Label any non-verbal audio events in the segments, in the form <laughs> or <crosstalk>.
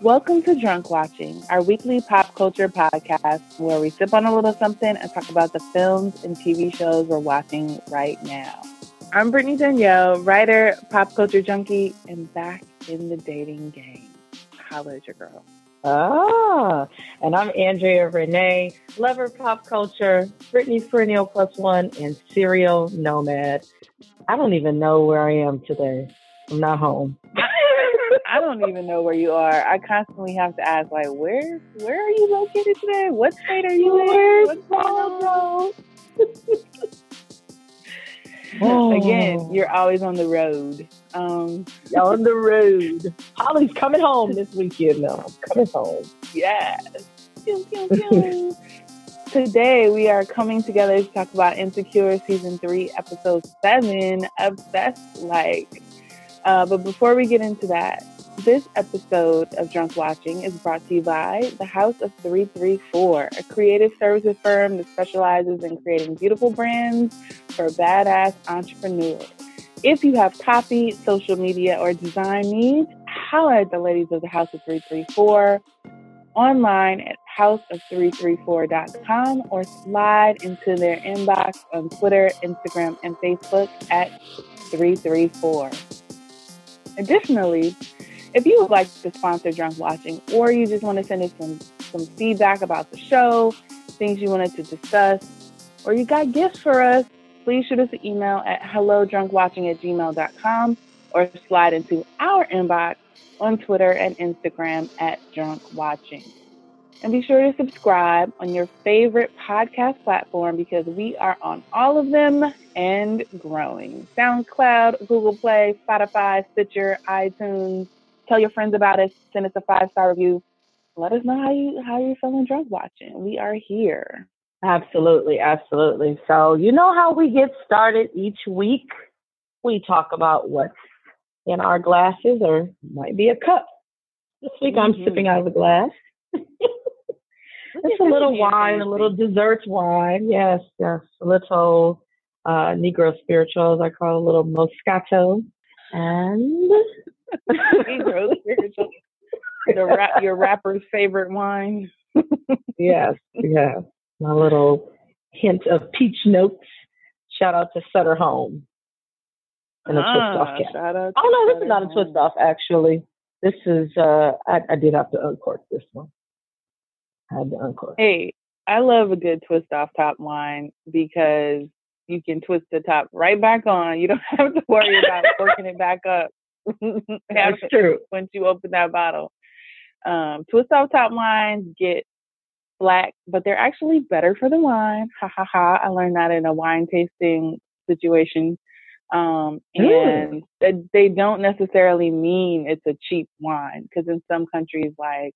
Welcome to Drunk Watching, our weekly pop culture podcast where we sip on a little something and talk about the films and TV shows we're watching right now. I'm Brittany Danielle, writer, pop culture junkie, and back in the dating game. Holla at your girl. Ah, and I'm Andrea Renee, lover of pop culture, Brittany's perennial plus one, and serial nomad. I don't even know where I am today. I'm not home. <laughs> I don't even know where you are. I constantly have to ask, like, where where are you located today? What state are you in? What's going on? oh. Again, you're always on the road. Um, on the road. Holly's coming home this weekend. Now, coming home. Yes. Pew, pew, pew. <laughs> Today we are coming together to talk about Insecure season three, episode seven, Obsessed Like. Uh, but before we get into that, this episode of Drunk Watching is brought to you by the House of 334, a creative services firm that specializes in creating beautiful brands for badass entrepreneurs. If you have copy, social media, or design needs, holler at the ladies of the House of 334 online at houseof334.com or slide into their inbox on Twitter, Instagram, and Facebook at 334. Additionally, if you would like to sponsor Drunk Watching or you just want to send us some, some feedback about the show, things you wanted to discuss, or you got gifts for us, please shoot us an email at hellodrunkwatching at gmail.com or slide into our inbox on Twitter and Instagram at Drunk Watching. And be sure to subscribe on your favorite podcast platform because we are on all of them and growing. SoundCloud, Google Play, Spotify, Stitcher, iTunes. Tell your friends about us. Send us a five star review. Let us know how you how you're feeling drunk watching. We are here. Absolutely, absolutely. So you know how we get started each week. We talk about what's in our glasses or might be a cup. This week mm-hmm. I'm sipping out of a glass. it's a little wine, a little dessert wine. Yes, yes. A little uh, Negro spirituals. I call it a little Moscato. And <laughs> Spirituals. Rap, your rapper's favorite wine. yes, yes. My little hint of peach notes. Shout out to Sutter Home. And a ah, twist off out oh no, this is not a twist off actually. This is uh I, I did have to uncork this one. I had to uncork. Hey, I love a good twist off top wine because you can twist the top right back on. You don't <laughs> have to worry about corking it back up. <laughs> That's true. Once you open that bottle. Um, twist off top wines get black, but they're actually better for the wine. Ha ha ha. I learned that in a wine tasting situation. Um, and mm. they don't necessarily mean it's a cheap wine because in some countries, like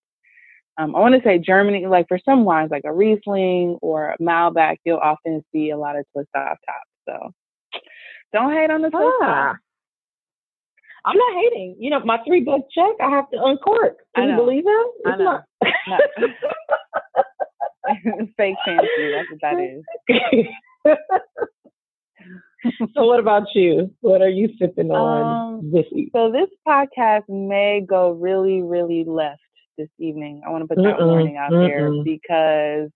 um, I want to say Germany, like for some wines, like a Riesling or a Malbec, you'll often see a lot of twist off tops. So don't hate on the twist ah. I'm not hating. You know, my three buck Chuck, I have to uncork. Can you believe that? It's I know. Not... <laughs> Fake fancy. That's what that is. <laughs> so what about you? What are you sipping on um, this week? So this podcast may go really, really left this evening. I want to put that mm warning out mm there because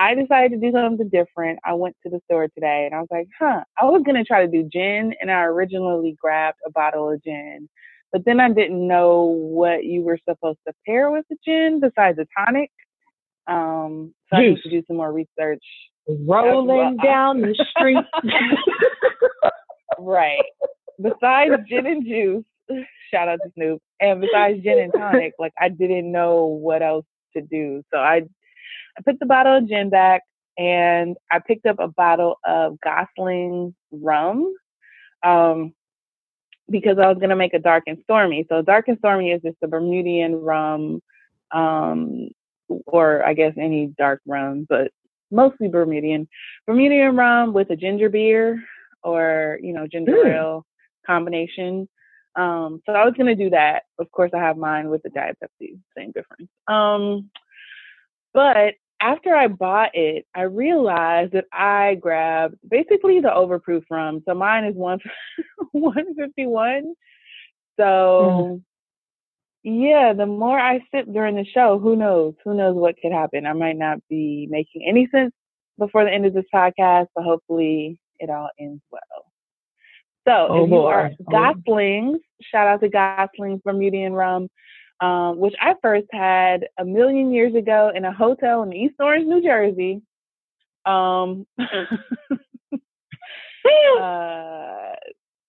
I decided to do something different. I went to the store today and I was like, huh, I was going to try to do gin. And I originally grabbed a bottle of gin, but then I didn't know what you were supposed to pair with the gin besides a tonic. Um, so juice. I need to do some more research. Rolling down the street. right. Besides gin and juice, shout out to Snoop, and besides gin and tonic, like I didn't know what else to do. So I I put the bottle of gin back and I picked up a bottle of Gosling rum um, because I was going to make a dark and stormy. So, dark and stormy is just a Bermudian rum, um, or I guess any dark rum, but mostly Bermudian. Bermudian rum with a ginger beer or, you know, ginger mm. ale combination. Um, so I was gonna do that. Of course, I have mine with the Diet Pepsi, same difference. Um, but after I bought it, I realized that I grabbed basically the overproof rum. So mine is one <laughs> 151. So mm. yeah, the more I sip during the show, who knows? Who knows what could happen? I might not be making any sense before the end of this podcast, but hopefully it all ends well. So oh, if you are oh. Goslings, shout out to Goslings Bermudian Rum, um, which I first had a million years ago in a hotel in East Orange, New Jersey. Um, <laughs> uh,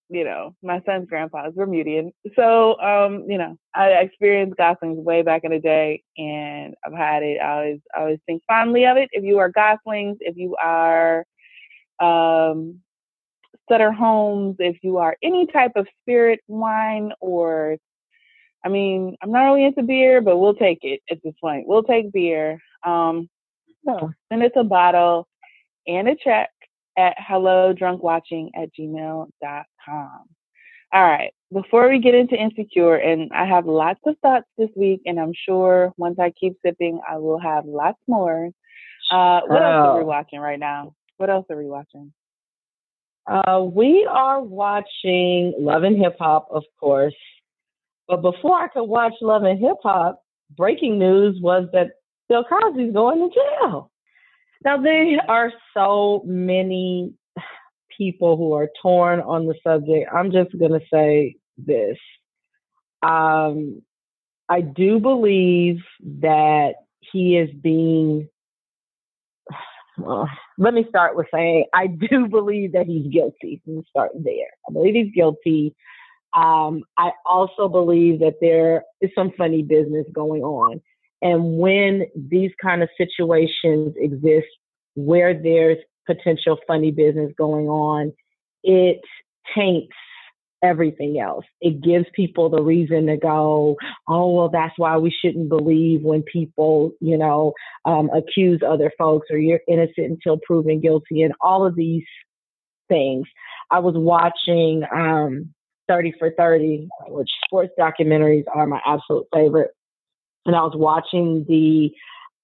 you know, my son's grandpa is Bermudian. So, um, you know, I experienced Goslings way back in the day and I've had it. I always, I always think fondly of it. If you are Goslings, if you are, um, Sutter Homes, if you are any type of spirit wine or, I mean, I'm not really into beer, but we'll take it at this point. We'll take beer. Um, so send us a bottle and a check at hello drunkwatching at gmail.com. All right, before we get into Insecure, and I have lots of thoughts this week, and I'm sure once I keep sipping, I will have lots more. Uh, what else are we watching right now? What else are we watching? Uh, we are watching Love and Hip Hop, of course. But before I could watch Love and Hip Hop, breaking news was that Bill Cosby's going to jail. Now, there are so many people who are torn on the subject. I'm just going to say this. Um, I do believe that he is being. Well, let me start with saying I do <laughs> believe that he's guilty. Let me start there. I believe he's guilty. Um, I also believe that there is some funny business going on. And when these kind of situations exist where there's potential funny business going on, it taints everything else. It gives people the reason to go, oh, well, that's why we shouldn't believe when people, you know, um, accuse other folks or you're innocent until proven guilty and all of these things. I was watching um, 30 for 30, which sports documentaries are my absolute favorite and I was watching the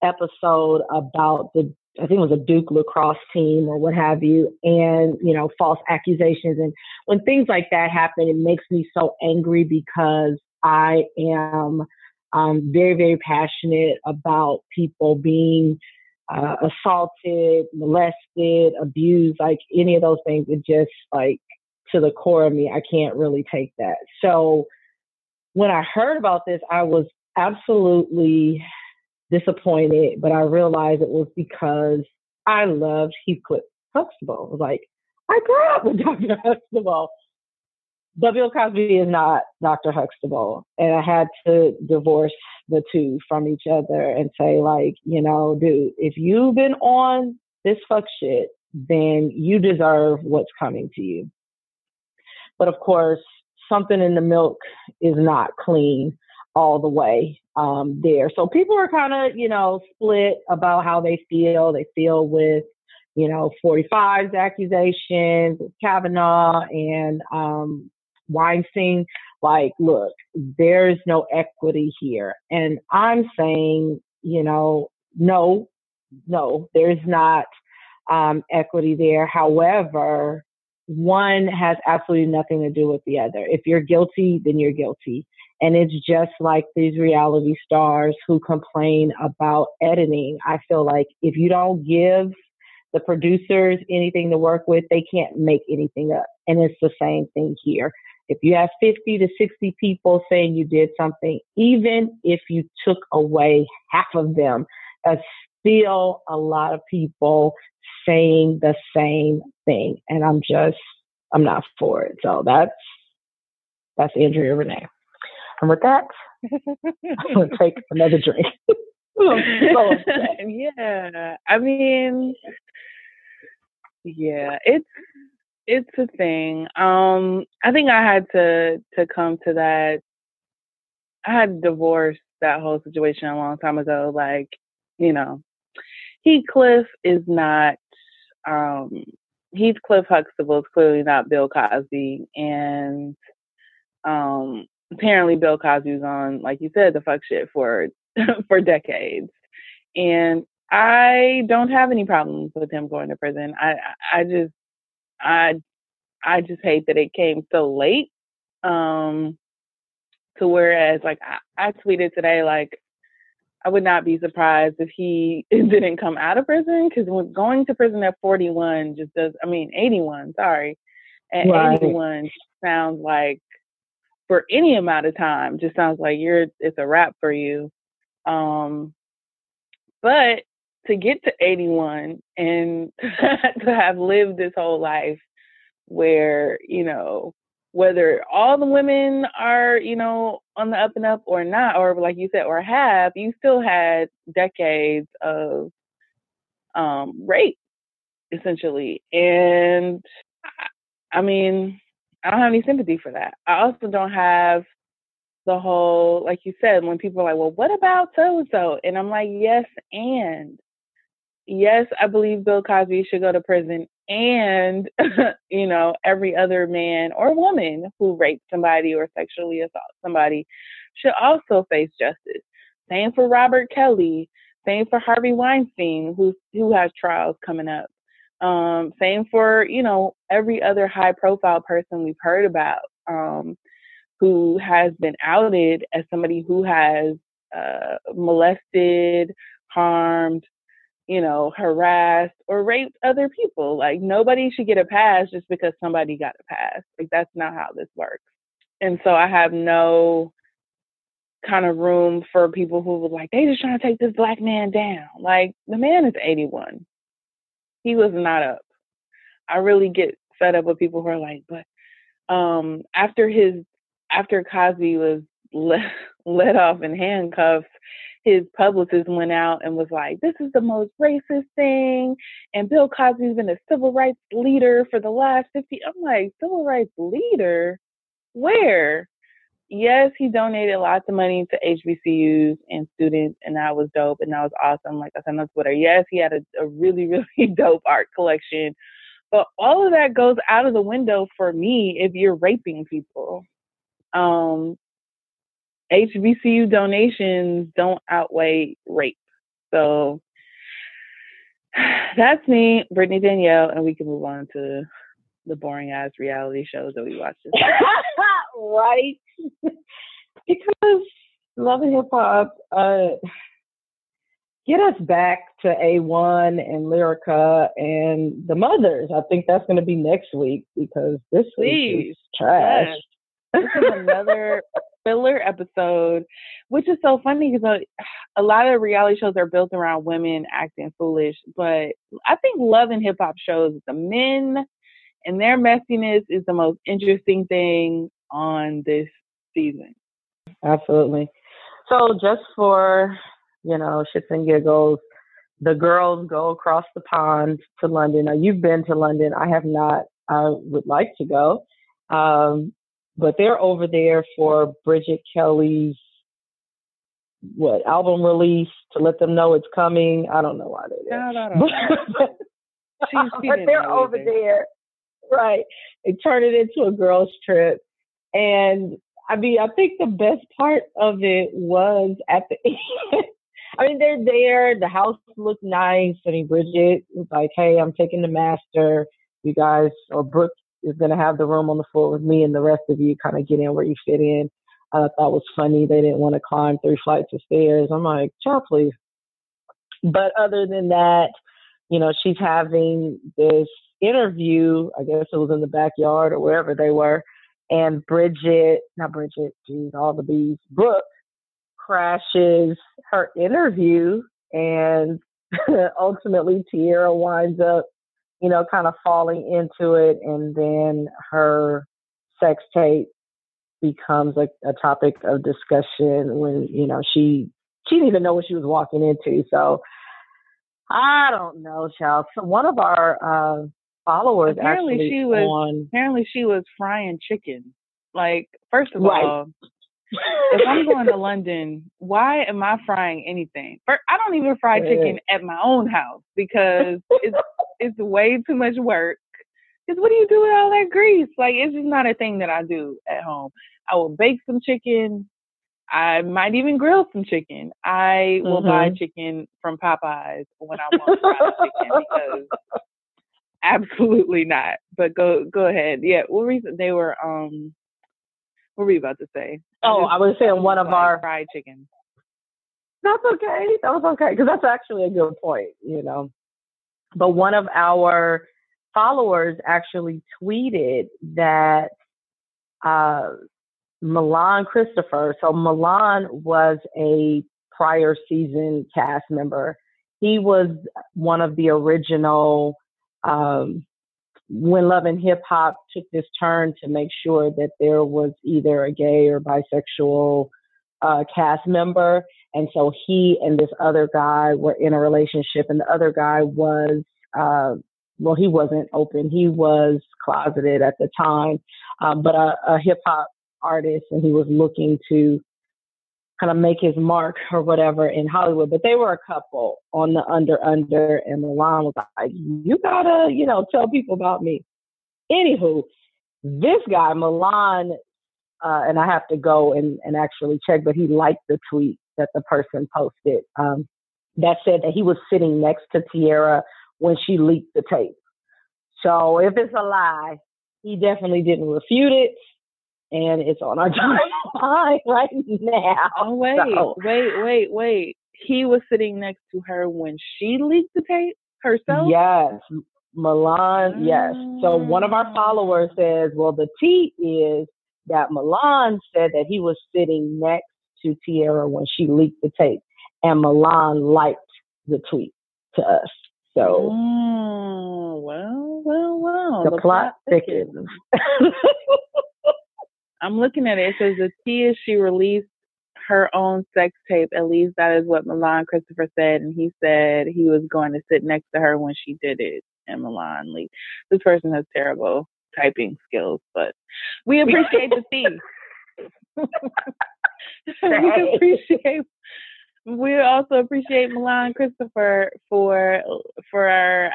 episode about the I think it was a Duke lacrosse team or what have you, and you know, false accusations. And when things like that happen, it makes me so angry because I am um, very, very passionate about people being uh, assaulted, molested, abused, like any of those things. It just like to the core of me, I can't really take that. So when I heard about this, I was absolutely disappointed, but I realized it was because I loved Heathcliff Huxtable. Like, I grew up with <laughs> Dr. Huxtable. But Bill Cosby is not Dr. Huxtable. And I had to divorce the two from each other and say, like, you know, dude, if you've been on this fuck shit, then you deserve what's coming to you. But of course, something in the milk is not clean all the way um, there. So people are kind of, you know, split about how they feel. They feel with, you know, 45's accusations, Kavanaugh and um, Weinstein. Like, look, there's no equity here. And I'm saying, you know, no, no, there's not um, equity there. However, one has absolutely nothing to do with the other. If you're guilty, then you're guilty. And it's just like these reality stars who complain about editing. I feel like if you don't give the producers anything to work with, they can't make anything up. And it's the same thing here. If you have 50 to 60 people saying you did something, even if you took away half of them, that's still a lot of people saying the same thing. And I'm just, I'm not for it. So that's, that's Andrea Renee. And with that, I'm going to take <laughs> another drink. yeah. I mean, yeah, it's, it's a thing. Um, I think I had to, to come to that. I had divorced that whole situation a long time ago. Like, you know, Heathcliff is not um, Heathcliff Huxtable is clearly not Bill Cosby, and um, apparently Bill Cosby was on, like you said, the fuck shit for <laughs> for decades, and I don't have any problems with him going to prison. I I just I I just hate that it came so late. Um, To whereas, like I, I tweeted today, like I would not be surprised if he <laughs> didn't come out of prison because going to prison at 41 just does. I mean, 81. Sorry, at right. 81 sounds like for any amount of time just sounds like you're it's a wrap for you. Um, but to get to 81 and <laughs> to have lived this whole life where you know whether all the women are, you know, on the up and up or not, or like you said, or have, you still had decades of um, rape, essentially. And I, I mean, I don't have any sympathy for that. I also don't have the whole, like you said, when people are like, well, what about so and so? And I'm like, yes, and yes, I believe Bill Cosby should go to prison and <laughs> you know every other man or woman who raped somebody or sexually assault somebody should also face justice. Same for robert kelly. Same for harvey weinstein who who has trials coming up. Um, same for you know every other high profile person we've heard about um, who has been outed as somebody who has uh, molested harmed you know, harassed or raped other people. Like nobody should get a pass just because somebody got a pass. Like that's not how this works. And so I have no kind of room for people who were like, they just trying to take this black man down. Like the man is 81. He was not up. I really get fed up with people who are like, but um after his after Cosby was <laughs> let, let off in handcuffs, his publicist went out and was like, "This is the most racist thing," and Bill Cosby's been a civil rights leader for the last fifty. I'm like, civil rights leader? Where? Yes, he donated lots of money to HBCUs and students, and that was dope, and that was awesome. Like I said on Twitter, yes, he had a, a really, <laughs> really dope art collection, but all of that goes out of the window for me if you're raping people. Um, HBCU donations don't outweigh rape. So <sighs> that's me, Brittany Danielle, and we can move on to the boring ass reality shows that we watch this. <laughs> right. because Love and Hip Hop, uh, get us back to A1 and Lyrica and the mothers. I think that's going to be next week because this Please. week is trash. Yes. This is another <laughs> filler episode, which is so funny because a, a, lot of reality shows are built around women acting foolish. But I think love and hip hop shows the men and their messiness is the most interesting thing on this season. Absolutely. So just for you know shits and giggles, the girls go across the pond to London. Now you've been to London. I have not. I would like to go. Um, but they're over there for Bridget Kelly's what album release to let them know it's coming. I don't know why <laughs> they're there. No, no, no. but, but they're over either. there, right? They turn it into a girls' trip, and I mean, I think the best part of it was at the <laughs> end. I mean, they're there. The house looked nice. I mean, Bridget was like, "Hey, I'm taking the master. You guys, or Brooke is going to have the room on the floor with me and the rest of you kind of get in where you fit in. I thought was funny. They didn't want to climb three flights of stairs. I'm like, child, please. But other than that, you know, she's having this interview. I guess it was in the backyard or wherever they were. And Bridget, not Bridget, geez, all the bees, Brooke crashes her interview. And <laughs> ultimately, Tierra winds up you know, kind of falling into it, and then her sex tape becomes a, a topic of discussion when you know she she didn't even know what she was walking into. So I don't know, child. So one of our uh, followers apparently she was on, apparently she was frying chicken. Like first of right. all, if I'm <laughs> going to London, why am I frying anything? I don't even fry chicken at my own house because it's <laughs> it's way too much work. Because what do you do with all that grease? Like it's just not a thing that I do at home. I will bake some chicken. I might even grill some chicken. I will mm-hmm. buy chicken from Popeyes when I want fried chicken because <laughs> absolutely not. But go go ahead. Yeah, what reason they were um What were you about to say? Oh, I was saying one of our fried chicken. That's okay. That was okay because that's actually a good point, you know. But one of our followers actually tweeted that uh, Milan Christopher. So Milan was a prior season cast member. He was one of the original um, when Love and Hip Hop took this turn to make sure that there was either a gay or bisexual uh, cast member. And so he and this other guy were in a relationship, and the other guy was, uh, well, he wasn't open. He was closeted at the time, um, but a, a hip hop artist, and he was looking to kind of make his mark or whatever in Hollywood. But they were a couple on the under under, and Milan was like, "You gotta, you know, tell people about me." Anywho, this guy Milan, uh, and I have to go and, and actually check, but he liked the tweet that the person posted um, that said that he was sitting next to Tierra when she leaked the tape. So if it's a lie, he definitely didn't refute it and it's on our <laughs> timeline right now. Oh wait, so. wait, wait, wait. He was sitting next to her when she leaked the tape herself. Yes, Milan. Yes. So one of our followers mm. says, "Well, the T is that Milan said that he was sitting next to Tierra when she leaked the tape, and Milan liked the tweet to us." So, oh, well, well, well. The, the plot, plot thickens. <laughs> I'm looking at it. It says the T is she released her own sex tape. At least that is what Milan Christopher said, and he said he was going to sit next to her when she did it. And Milan Lee, this person has terrible typing skills, but we <laughs> appreciate the T. <laughs> we appreciate. We also appreciate Milan Christopher for for our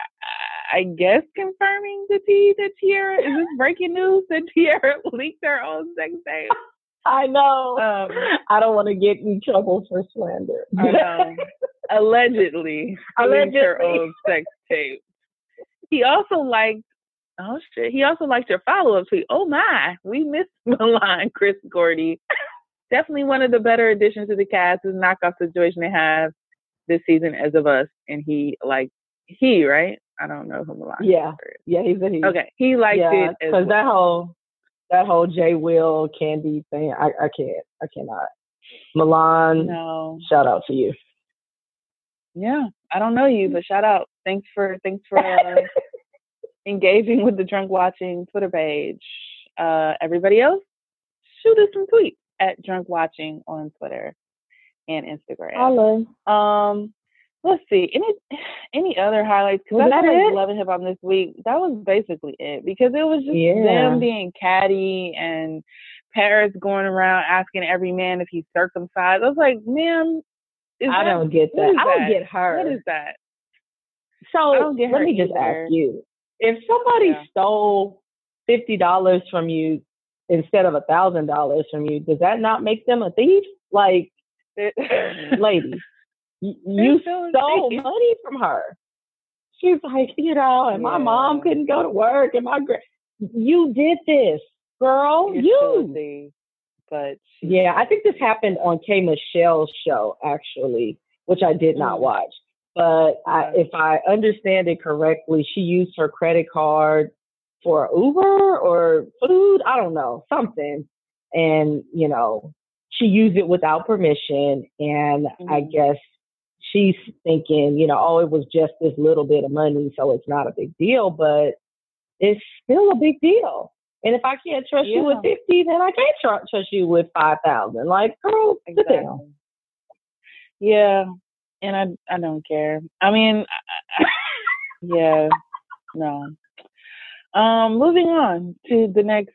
I guess confirming the tea that Tierra is this breaking news that Tierra <laughs> leaked her own sex tape. <laughs> I know. Um, I don't want to get in trouble for slander. I know. <laughs> Allegedly, Allegedly. her own sex tape. He also liked. Oh shit! He also liked your follow-up tweet. Oh my, we missed Milan, Chris Gordy. Definitely one of the better additions to the cast. Is knockoff situation they have this season as of us, and he like he right I don't know who Milan. Yeah, yeah, he's a he. Okay, he liked yeah, it because well. that whole that whole J Will Candy thing. I I can't. I cannot. Milan. No. Shout out to you. Yeah, I don't know you, <laughs> but shout out. Thanks for thanks for uh, engaging with the drunk watching Twitter page. Uh, everybody else, shoot us some tweets at drunk watching on Twitter and Instagram. Hello. Um, let's see any any other highlights because I like Love and Hip Hop this week. That was basically it because it was just yeah. them being catty and Paris going around asking every man if he's circumcised. I was like, ma'am, I that, don't get that. I don't get her. What is that? So let me just ask you: If somebody yeah. stole fifty dollars from you instead of a thousand dollars from you, does that not make them a thief? Like, ladies <laughs> you stole money from her. She's like, you know, and my mom couldn't go to work, and my gra- you did this, girl. You're you. but yeah, I think this happened on K Michelle's show actually, which I did not mm. watch. But I, if I understand it correctly, she used her credit card for Uber or food. I don't know something, and you know she used it without permission, and mm-hmm. I guess she's thinking, you know, oh, it was just this little bit of money, so it's not a big deal, but it's still a big deal. And if I can't trust yeah. you with fifty, then I can't tr- trust you with five thousand. Like, girl, exactly. Yeah, and I I don't care. I mean, yeah, no. Um, moving on to the next.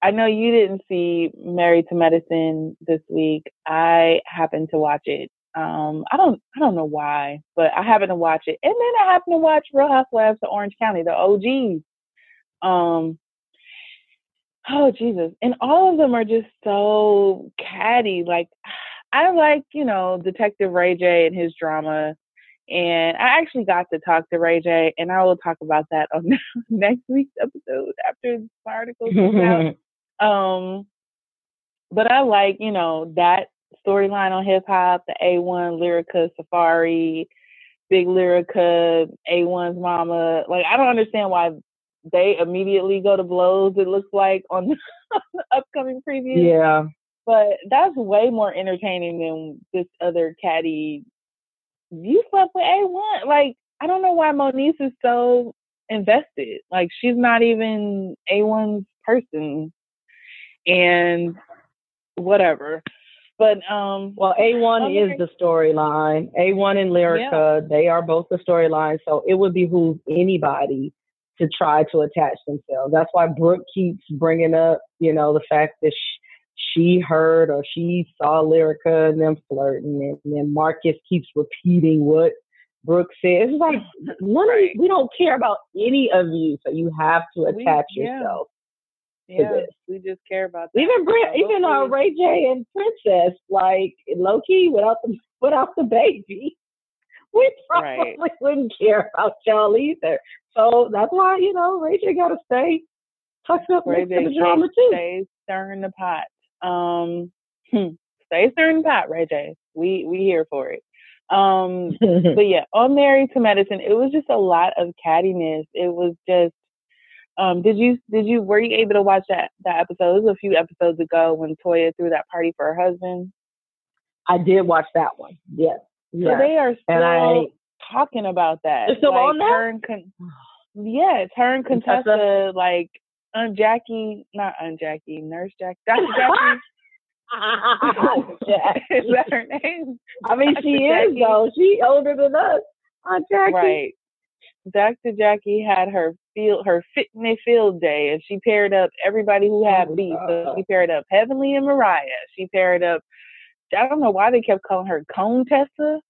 I know you didn't see Married to Medicine this week. I happened to watch it um, I don't I don't know why, but I happened to watch it, and then I happened to watch Real Housewives of Orange County, the OGs. Um, oh Jesus, and all of them are just so catty. Like <sighs> I like you know Detective Ray J and his drama, and I actually got to talk to Ray J, and I will talk about that on <laughs> next week's episode after my article comes out. <laughs> Um, but I like, you know, that storyline on hip hop, the A1, Lyrica, Safari, Big Lyrica, A1's mama. Like, I don't understand why they immediately go to blows, it looks like, on <laughs> the, upcoming preview. Yeah. But that's way more entertaining than this other catty. You slept with A1. Like, I don't know why Moniece is so invested. Like, she's not even A1's person. And whatever. But um, well, A1 okay. is the storyline. A1 and Lyrica, yeah. they are both the storyline. So it would behoove anybody to try to attach themselves. That's why Brooke keeps bringing up, you know, the fact that she, she heard or she saw Lyrica and them flirting, and then Marcus keeps repeating what Brooke said. It's like <laughs> none right. of we don't care about any of you, so you have to attach we, yourself yeah, we just care about that. Even Bri- even uh, Ray J and Princess, like Loki, without the <laughs> without the baby, we probably right. wouldn't care about y'all either. So that's why you know Ray J got to stay tucked up Ray J, the drama too. Stay stirring the pot. Um, hmm, stay stirring the pot, Ray J. We we here for it. Um, <laughs> but yeah, on Married to Medicine, it was just a lot of cattiness. It was just um, did you did you were you able to watch that that episode? It was a few episodes ago when Toya threw that party for her husband. I did watch that one. Yes. yes. So they are still I, talking about that. Still like, on there. and Con- yeah, it's her and Contessa, like Aunt Jackie, not Aunt Jackie, Nurse Jackie, Dr. <laughs> Jackie. <laughs> is that her name? I mean, Dr. she Jackie. is though. She older than us. Aunt Jackie. Right. Dr. Jackie had her field her fitness field day and she paired up everybody who oh, had oh, beef. So she paired up Heavenly and Mariah. She paired up I don't know why they kept calling her Cone Tessa.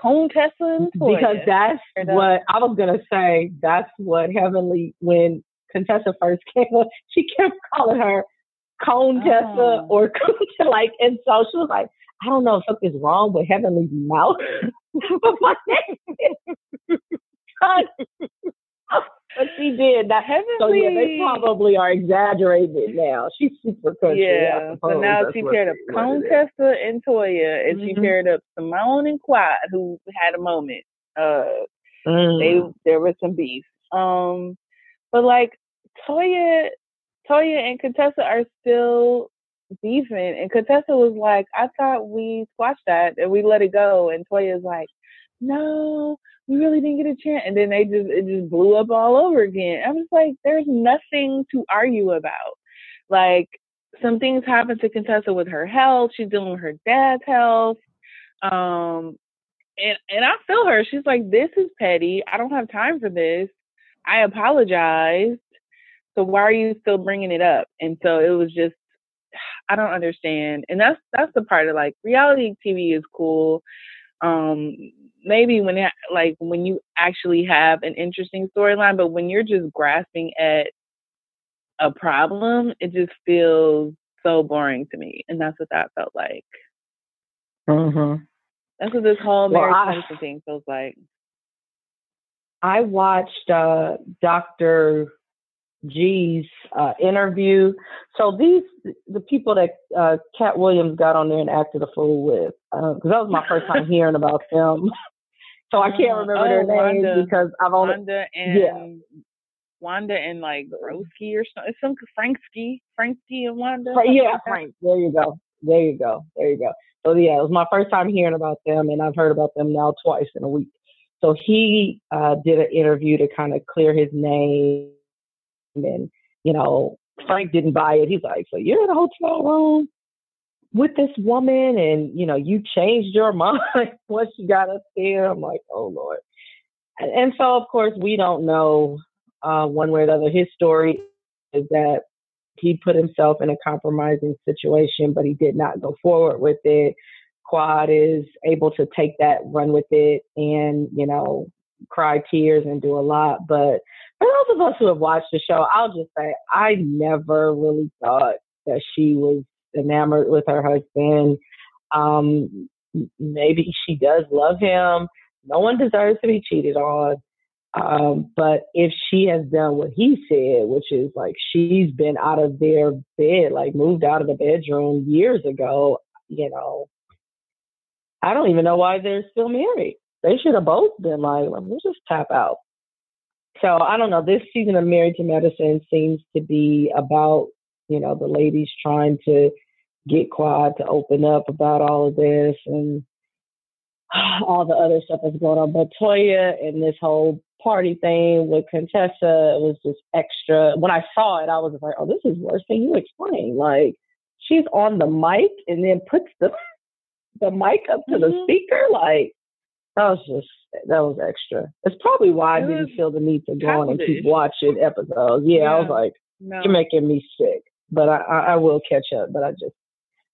Cone Tessa and Toya. Because that's what I was gonna say. That's what Heavenly when Contessa first <laughs> came up, she kept calling her Cone Tessa oh. or like and so she was like, I don't know if something's wrong with Heavenly's mouth. <laughs> but my name <laughs> but she did. Now, Heavenly, so yeah, they probably are exaggerating it now. She's super country. Yeah. So now That's she paired up Contessa and Toya, and mm-hmm. she paired up Simone and Quad, who had a moment. Uh, mm. they there was some beef. Um, but like Toya, Toya and Contessa are still beefing, and Contessa was like, "I thought we squashed that and we let it go," and Toya's like, "No." We really didn't get a chance. And then they just it just blew up all over again. I was like, there's nothing to argue about. Like some things happened to Contessa with her health. She's dealing with her dad's health. Um and and I feel her. She's like, this is petty. I don't have time for this. I apologized. So why are you still bringing it up? And so it was just I don't understand. And that's that's the part of like reality TV is cool. Um maybe when it, like when you actually have an interesting storyline, but when you're just grasping at a problem, it just feels so boring to me, and that's what that felt like. Mm-hmm. That's what this whole well, marriage I, thing feels like. I watched uh, Doctor G's uh, interview. So these the people that uh, Katt Williams got on there and acted a fool with, because uh, that was my first time hearing about them. <laughs> so I can't remember oh, their names Wanda, because I've only Wanda and yeah. Wanda and like Broski or something. Some Frank Ski, Franksky and Wanda. Yeah, Frank. There you go. There you go. There you go. So yeah, it was my first time hearing about them, and I've heard about them now twice in a week. So he uh, did an interview to kind of clear his name and, you know, Frank didn't buy it. He's like, so you're in a hotel room with this woman and, you know, you changed your <laughs> mind once you got up there. I'm like, oh, Lord. And, and so, of course, we don't know uh, one way or the other. His story is that he put himself in a compromising situation, but he did not go forward with it. Quad is able to take that, run with it, and, you know, cry tears and do a lot. But for those of us who have watched the show, I'll just say I never really thought that she was enamored with her husband. Um, maybe she does love him. No one deserves to be cheated on. Um, but if she has done what he said, which is like she's been out of their bed, like moved out of the bedroom years ago, you know, I don't even know why they're still married. They should have both been like, let me just tap out. So I don't know. This season of Married to Medicine seems to be about, you know, the ladies trying to get Quad to open up about all of this and <sighs> all the other stuff that's going on. But Toya and this whole party thing with Contessa was just extra. When I saw it, I was like, oh, this is worse than you explained. Like, she's on the mic and then puts the <laughs> the mic up to mm-hmm. the speaker. Like, that was just that was extra. It's probably why it I didn't feel the need to go on and keep watching episodes. Yeah, yeah. I was like, no. you're making me sick. But I, I, I will catch up. But I just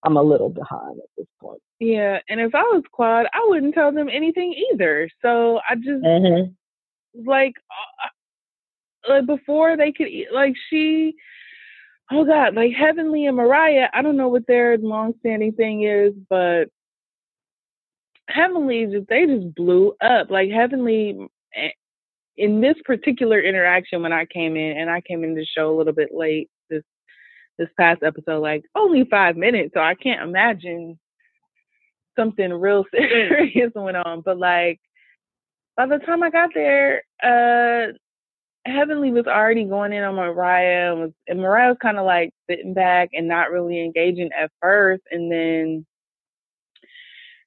I'm a little behind at this point. Yeah, and if I was Quad, I wouldn't tell them anything either. So I just mm-hmm. like uh, like before they could eat, like she. Oh God, like Heavenly and Mariah. I don't know what their long-standing thing is, but Heavenly just they just blew up. Like Heavenly eh, in this particular interaction when I came in, and I came in the show a little bit late this this past episode, like only five minutes, so I can't imagine something real <laughs> serious went on. But like by the time I got there, uh Heavenly was already going in on Mariah and was and Mariah was kinda like sitting back and not really engaging at first and then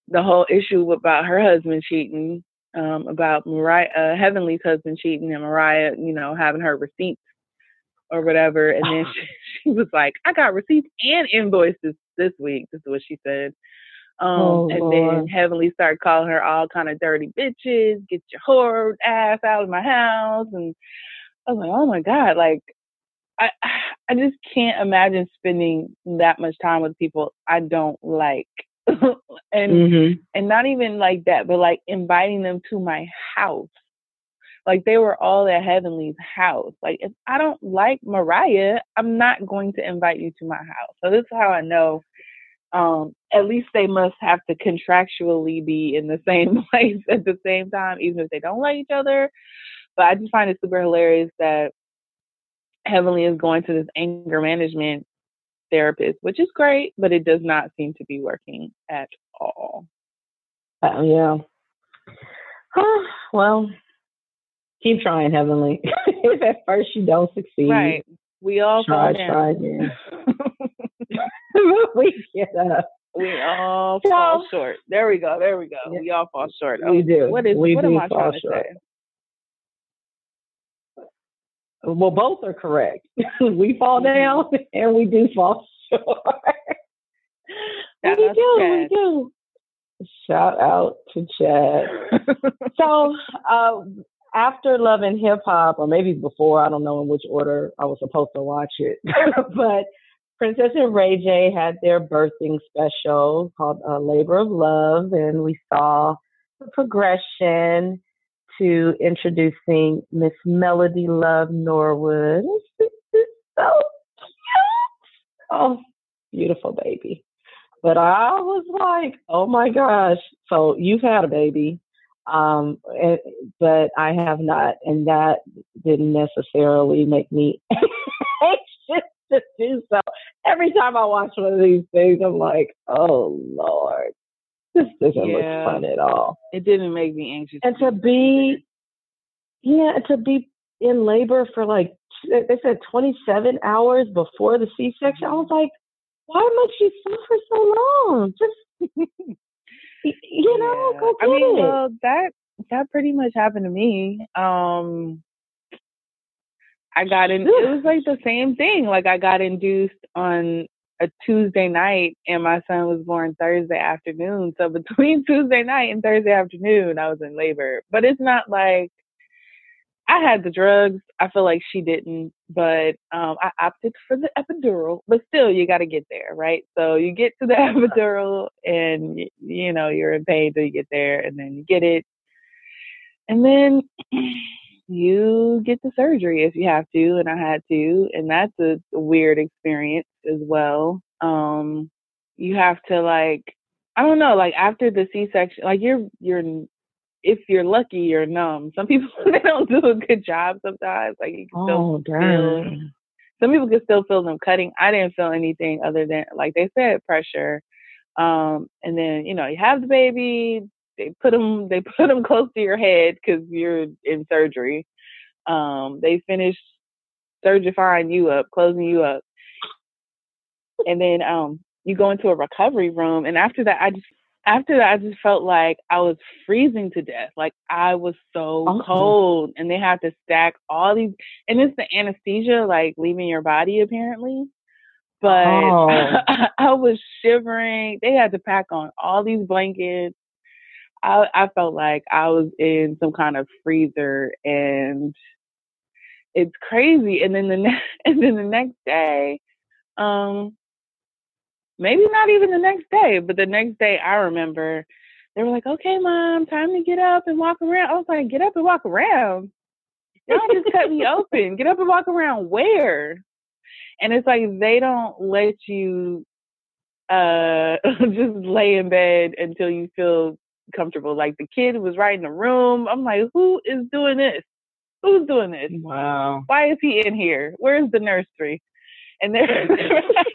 the whole issue about her husband cheating, um, about Mariah uh, Heavenly's husband cheating and Mariah, you know, having her receipts or whatever. And then <laughs> she, <laughs> she was like, I got receipts and invoices this week. This is what she said. Um, oh, and Lord. then Heavenly started calling her all kind of dirty bitches, get your whore ass out of my house. And I was like, oh my God, like, I, <sighs> I just can't imagine spending that much time with people I don't like. <laughs> and mm-hmm. and not even like that, but like inviting them to my house. Like they were all at Heavenly's house. Like if I don't like Mariah, I'm not going to invite you to my house. So this is how I know um, at least they must have to contractually be in the <laughs> same place at the same time, even if they don't like each other. But I just find it super hilarious that Heavenly is going to this anger management therapist, which is great, but it does not seem to be working at all. Uh, yeah. <sighs> well, keep trying, Heavenly. <laughs> if at first you don't succeed, right? We all try, try again. <laughs> <laughs> we get up. We all so, fall short. There we go. There we go. Yeah. We all fall short. We do. What is? We what am I trying to say? Well, both are correct. we fall mm-hmm. down and we do fall short. we do, we do. Shout out to Chad. so, uh, after Love and Hip Hop, or maybe before, I don't know in which order I was supposed to watch it, <laughs> but Princess and Ray J had their birthing special called uh, Labor of Love, and we saw the progression to introducing Miss Melody Love Norwood. so cute. Oh, beautiful baby. But I was like, oh my gosh. So you've had a baby, um, and, but I have not, and that didn't necessarily make me <laughs> anxious to do so. Every time I watch one of these things, I'm like, oh Lord, this doesn't yeah, look fun at all. It didn't make me anxious. And to be, yeah, to be in labor for like they said 27 hours before the C-section. I was like, why must you suffer so long? Just <laughs> you know, yeah. go get I mean, it. well, that that pretty much happened to me. Um, I got in. It was like the same thing. Like I got induced on a Tuesday night and my son was born Thursday afternoon. So between <laughs> Tuesday night and Thursday afternoon, I was in labor. But it's not like I had the drugs. I feel like she didn't, but um, I opted for the epidural. But still, you got to get there, right? So you get to the <laughs> epidural and, you know, you're in pain till you get there and then you get it. And then <clears throat> you get the surgery if you have to, and I had to, and that's a, weird experience as well. Um, you have to like, I don't know, like after the C-section, like you're you're if you're lucky, you're numb. Some people <laughs> they don't do a good job sometimes. Like you can oh, still feel. Some people can still feel them cutting. I didn't feel anything other than like they said pressure. Um, and then you know you have the baby. They put them they <laughs> put them close to your head because you're in surgery. Um, they finish surgifying you up, closing you up, and then um, you go into a recovery room. And after that, I just after that, I just felt like I was freezing to death. Like I was so oh. cold, and they had to stack all these, and it's the anesthesia, like leaving your body apparently. But oh. I, <laughs> I was shivering. They had to pack on all these blankets. I, I felt like I was in some kind of freezer, and it's crazy. And then the ne- <laughs> and then the next day, um, maybe not even the next day, but the next day I remember they were like, "Okay, mom, time to get up and walk around." I was like, "Get up and walk around." Y'all just cut me open. Get up and walk around where? And it's like they don't let you uh <laughs> just lay in bed until you feel comfortable. Like the kid was right in the room. I'm like, who is doing this? Who's doing this? Wow. Why is he in here? Where's the nursery? And they're <laughs> <laughs>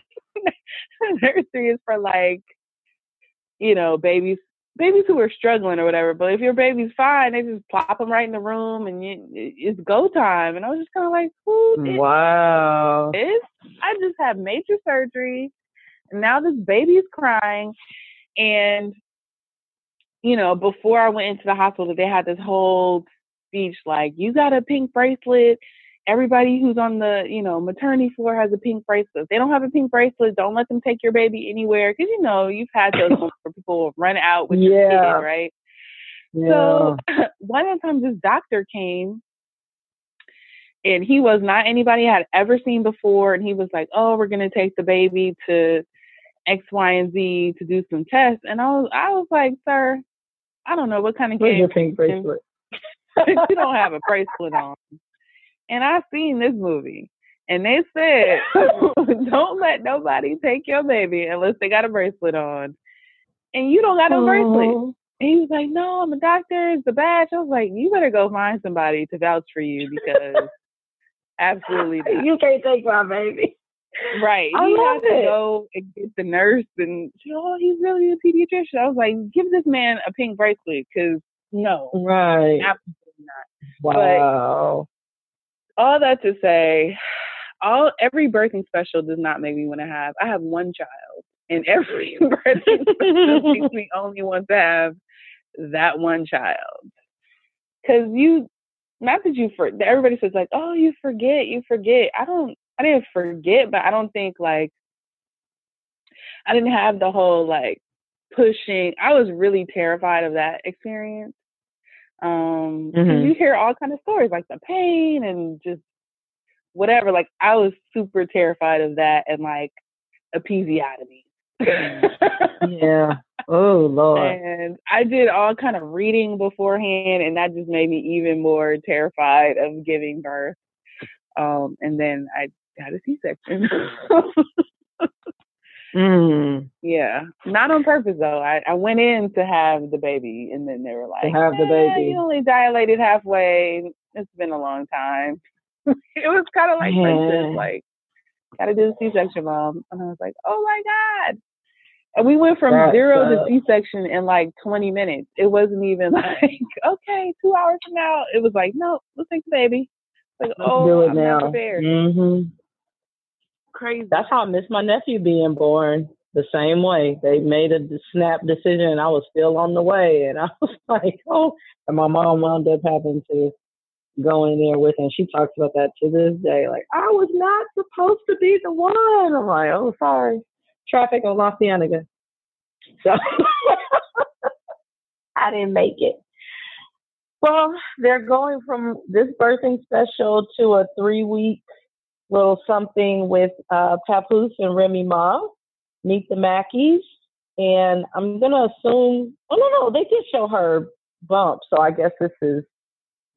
<laughs> nursery is for like, you know, babies babies who are struggling or whatever. But if your baby's fine, they just plop them right in the room and you, it's go time. And I was just kind of like, who? Wow. This? I just had major surgery, and now this baby's crying, and you know, before I went into the hospital, they had this whole speech like, "You got a pink bracelet." Everybody who's on the you know maternity floor has a pink bracelet. If they don't have a pink bracelet, don't let them take your baby anywhere because you know you've had those <laughs> where people run out with yeah. your kid, right? Yeah. So <clears throat> one of the times this doctor came and he was not anybody I had ever seen before and he was like, Oh, we're gonna take the baby to X, Y, and Z to do some tests and I was I was like, Sir, I don't know what kind of Where's your pink bracelet? <laughs> you don't have a bracelet on and I've seen this movie. And they said, <laughs> don't let nobody take your baby unless they got a bracelet on. And you don't got no bracelet. Oh. And he was like, No, I'm a doctor. It's the badge. I was like, You better go find somebody to vouch for you because absolutely <laughs> not. You can't take my baby. Right. I he had to go and get the nurse and oh, he's really a pediatrician. I was like, give this man a pink bracelet because no. Right. Absolutely not. Wow all that to say, all every birthing special does not make me want to have. I have one child, and every <laughs> birthing special makes me only want to have that one child. Because you, not that you for everybody says like, oh, you forget, you forget. I don't. I didn't forget, but I don't think like I didn't have the whole like pushing. I was really terrified of that experience. Um, mm-hmm. you hear all kind of stories like the pain and just whatever. Like I was super terrified of that and like episiotomy. yeah. Oh <laughs> Lord. And I did all kind of reading beforehand, and that just made me even more terrified of giving birth. Um, and then I had a C-section. <laughs> Mm. Yeah, not on purpose though. I, I went in to have the baby, and then they were like, to "Have the baby." You only dilated halfway. It's been a long time. <laughs> it was kind of like, yeah. like, gotta do the C-section, mom. And I was like, "Oh my god!" And we went from That's zero to C-section in like 20 minutes. It wasn't even <laughs> like, okay, two hours from now. It was like, no, let's take the baby. Like, let's oh, do it I'm now. prepared. Mm-hmm crazy. That's how I miss my nephew being born. The same way they made a snap decision, and I was still on the way, and I <laughs> was like, "Oh!" And my mom wound up having to go in there with, him. she talks about that to this day. Like, I was not supposed to be the one. I'm like, "Oh, sorry." Traffic on La Cienega. So <laughs> I didn't make it. Well, they're going from this birthing special to a three week little something with uh, Papoose and Remy Ma, Meet the Mackies. And I'm going to assume, oh, no, no, they did show her bump. So I guess this is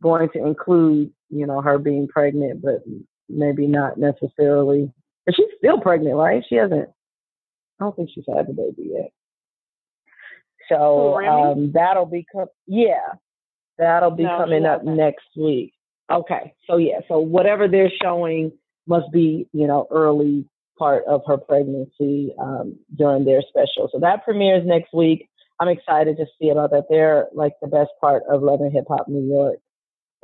going to include, you know, her being pregnant, but maybe not necessarily. But she's still pregnant, right? She hasn't, I don't think she's had the baby yet. So um, that'll be, yeah. That'll be no, coming up next week. Okay. So yeah, so whatever they're showing must be, you know, early part of her pregnancy um, during their special. So that premieres next week. I'm excited to see about that. They're like the best part of Love and Hip Hop New York.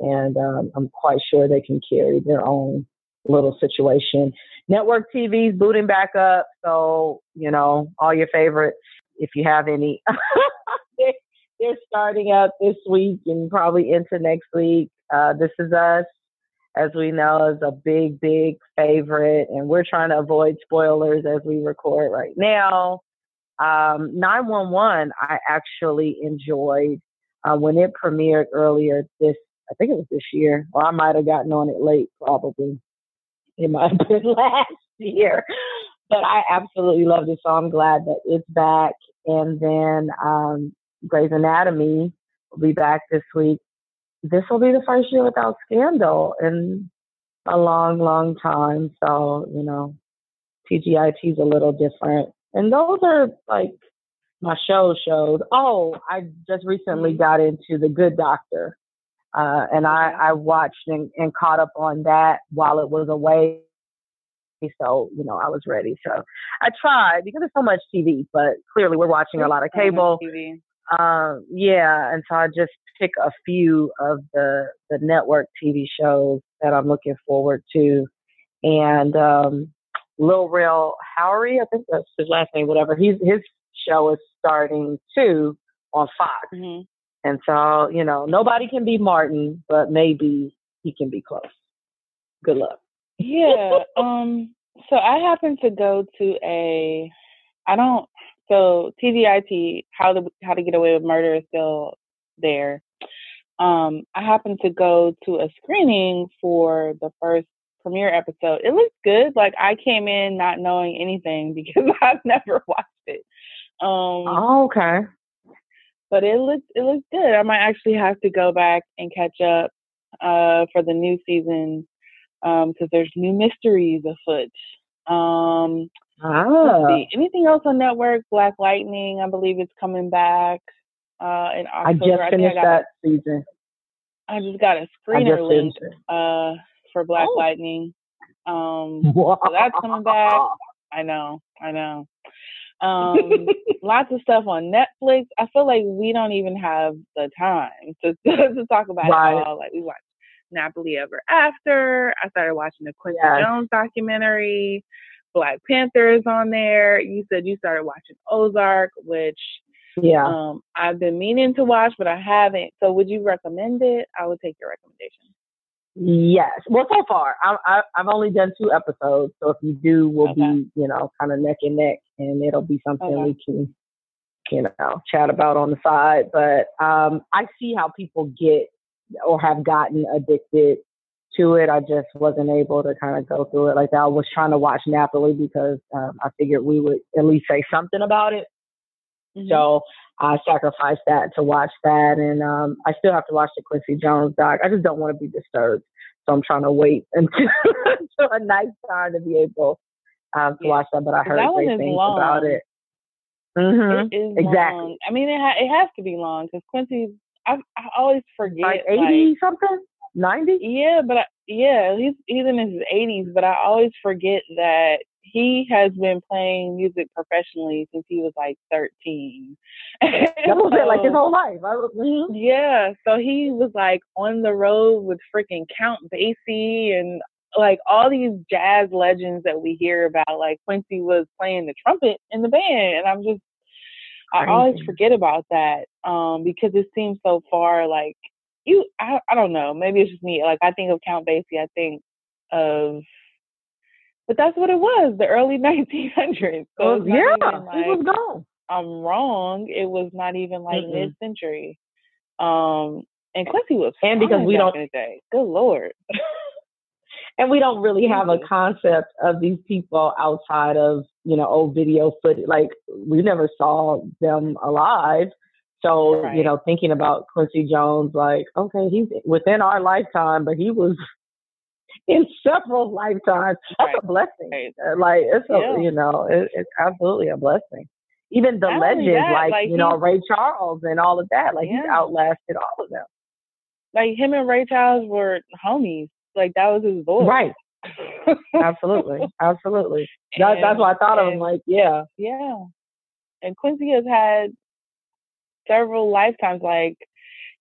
And um, I'm quite sure they can carry their own little situation. Network TV's booting back up. So, you know, all your favorites, if you have any, <laughs> they're, starting up this week and probably into next week. Uh, this is us as we know, is a big, big favorite, and we're trying to avoid spoilers as we record right now. Um, 911, I actually enjoyed uh, when it premiered earlier this, I think it was this year, or I might have gotten on it late, probably. It might have been <laughs> last year, but I absolutely loved it, so I'm glad that it's back. And then um, Grey's Anatomy will be back this week this will be the first year without scandal in a long, long time. So, you know, TGIT is a little different. And those are like my show showed. Oh, I just recently mm-hmm. got into The Good Doctor. Uh, and I, I watched and, and caught up on that while it was away. So, you know, I was ready. So I tried because there's so much TV, but clearly we're watching a lot of cable. Um, yeah, and so I just pick a few of the the network TV shows that I'm looking forward to, and um, Lil Rel Howery, I think that's his last name, whatever. He's his show is starting too on Fox, mm-hmm. and so you know nobody can be Martin, but maybe he can be close. Good luck. Yeah. um. So I happen to go to a. I don't so TGIT, how to how to get away with murder is still there. Um, I happened to go to a screening for the first premiere episode. It looks good. Like I came in not knowing anything <laughs> because <laughs> I've never watched it. Um, oh, okay. But it looks it looks good. I might actually have to go back and catch up uh, for the new season because um, there's new mysteries afoot. Um, ah. Anything else on network? Black Lightning, I believe it's coming back uh, in October. I just finished I that a, season. I just got a screener link uh, for Black oh. Lightning. Um, so that's coming back. <laughs> I know, I know. Um, lots of stuff on Netflix. I feel like we don't even have the time to <laughs> to talk about right. it all. Like we watched Nappily Ever After. I started watching the Quincy. Jones documentary. Black Panther is on there. You said you started watching Ozark, which yeah, um, I've been meaning to watch, but I haven't. So, would you recommend it? I would take your recommendation. Yes. Well, so far, I, I, I've only done two episodes. So, if you do, we'll okay. be, you know, kind of neck and neck, and it'll be something okay. we can, you know, chat about on the side. But um, I see how people get or have gotten addicted to it. I just wasn't able to kind of go through it like that. I was trying to watch Nappily because um, I figured we would at least say something about it. Mm-hmm. So I sacrificed that to watch that, and um, I still have to watch the Quincy Jones doc. I just don't want to be disturbed, so I'm trying to wait <laughs> until, until a nice time to be able um, to yeah. watch that. But I heard great things long. about it. Mm-hmm. It is exactly. Long. I mean, it, ha- it has to be long because Quincy. I, I always forget like eighty like, something. 90? Yeah, but I, yeah, he's he's in his 80s, but I always forget that he has been playing music professionally since he was like 13. <laughs> that was it, like his whole life. Mm-hmm. Yeah, so he was like on the road with freaking Count Basie and like all these jazz legends that we hear about. Like Quincy was playing the trumpet in the band, and I'm just I always forget about that um, because it seems so far like you I, I don't know maybe it's just me like i think of count basie i think of but that's what it was the early <laughs> 1900s so well, yeah like, it was gone. I'm wrong it was not even like mm mid-century um and Quincy was and because we don't good lord. <laughs> And we don't really have a concept of these people outside of you know old video footage like we never saw them alive so, right. you know, thinking about Quincy Jones, like, okay, he's within our lifetime, but he was <laughs> in several lifetimes. That's right. a blessing. Right. Uh, like, it's a, yeah. you know, it, it's absolutely a blessing. Even the Not legends, that, like, like, you know, Ray Charles and all of that, like, yeah. he's outlasted all of them. like him and Ray Charles were homies. Like that was his voice. Right. absolutely, absolutely. That, and, that's what I thought and, of him. Like, yeah, yeah. And Quincy has had several lifetimes. Like,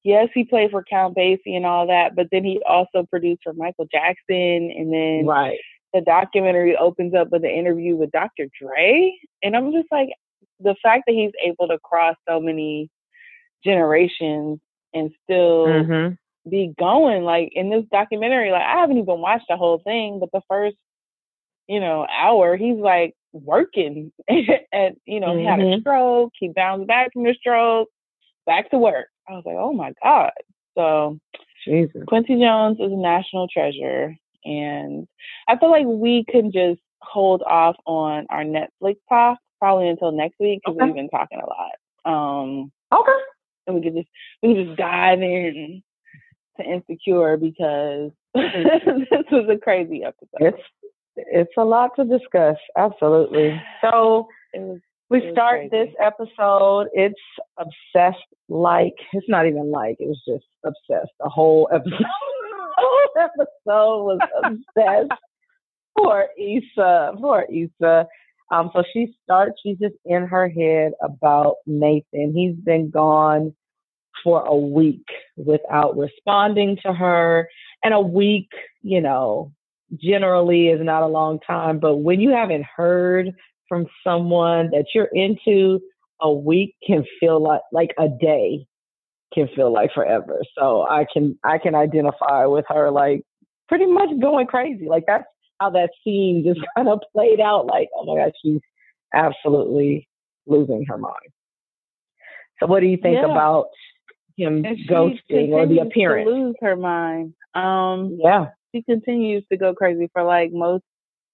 yes, he played for Count Basie and all that, but then he also produced for Michael Jackson, and then right. The documentary opens up with an interview with Dr. Dre, and I'm just like, the fact that he's able to cross so many generations and still mm-hmm be going. Like in this documentary, like I haven't even watched the whole thing, but the first, you know, hour, he's like working <laughs> and you know, mm-hmm. he had a mm-hmm. stroke, he bounced back from the stroke, back to work. I was like, oh my God. So Jesus. Quincy Jones is a national treasure. And I feel like we can just hold off on our Netflix talk probably until next week because okay. we've been talking a lot. Um, okay. And we can just we can just dive in to Insecure because <laughs> this was a crazy episode. It's it's a lot to discuss. Absolutely. So was, we start this episode. It's obsessed like it's not even like it was just obsessed. The whole episode, <laughs> the whole episode was obsessed. <laughs> Poor Issa. Poor Issa. Um, so she starts. She's just in her head about Nathan. He's been gone for a week without responding to her. And a week, you know, generally is not a long time, but when you haven't heard from someone that you're into, a week can feel like like a day can feel like forever. So I can I can identify with her like pretty much going crazy. Like that's how that scene just <laughs> kind of played out like, oh my gosh, she's absolutely losing her mind. So what do you think yeah. about him ghosting or the appearance. Lose her mind. Um, yeah, she continues to go crazy for like most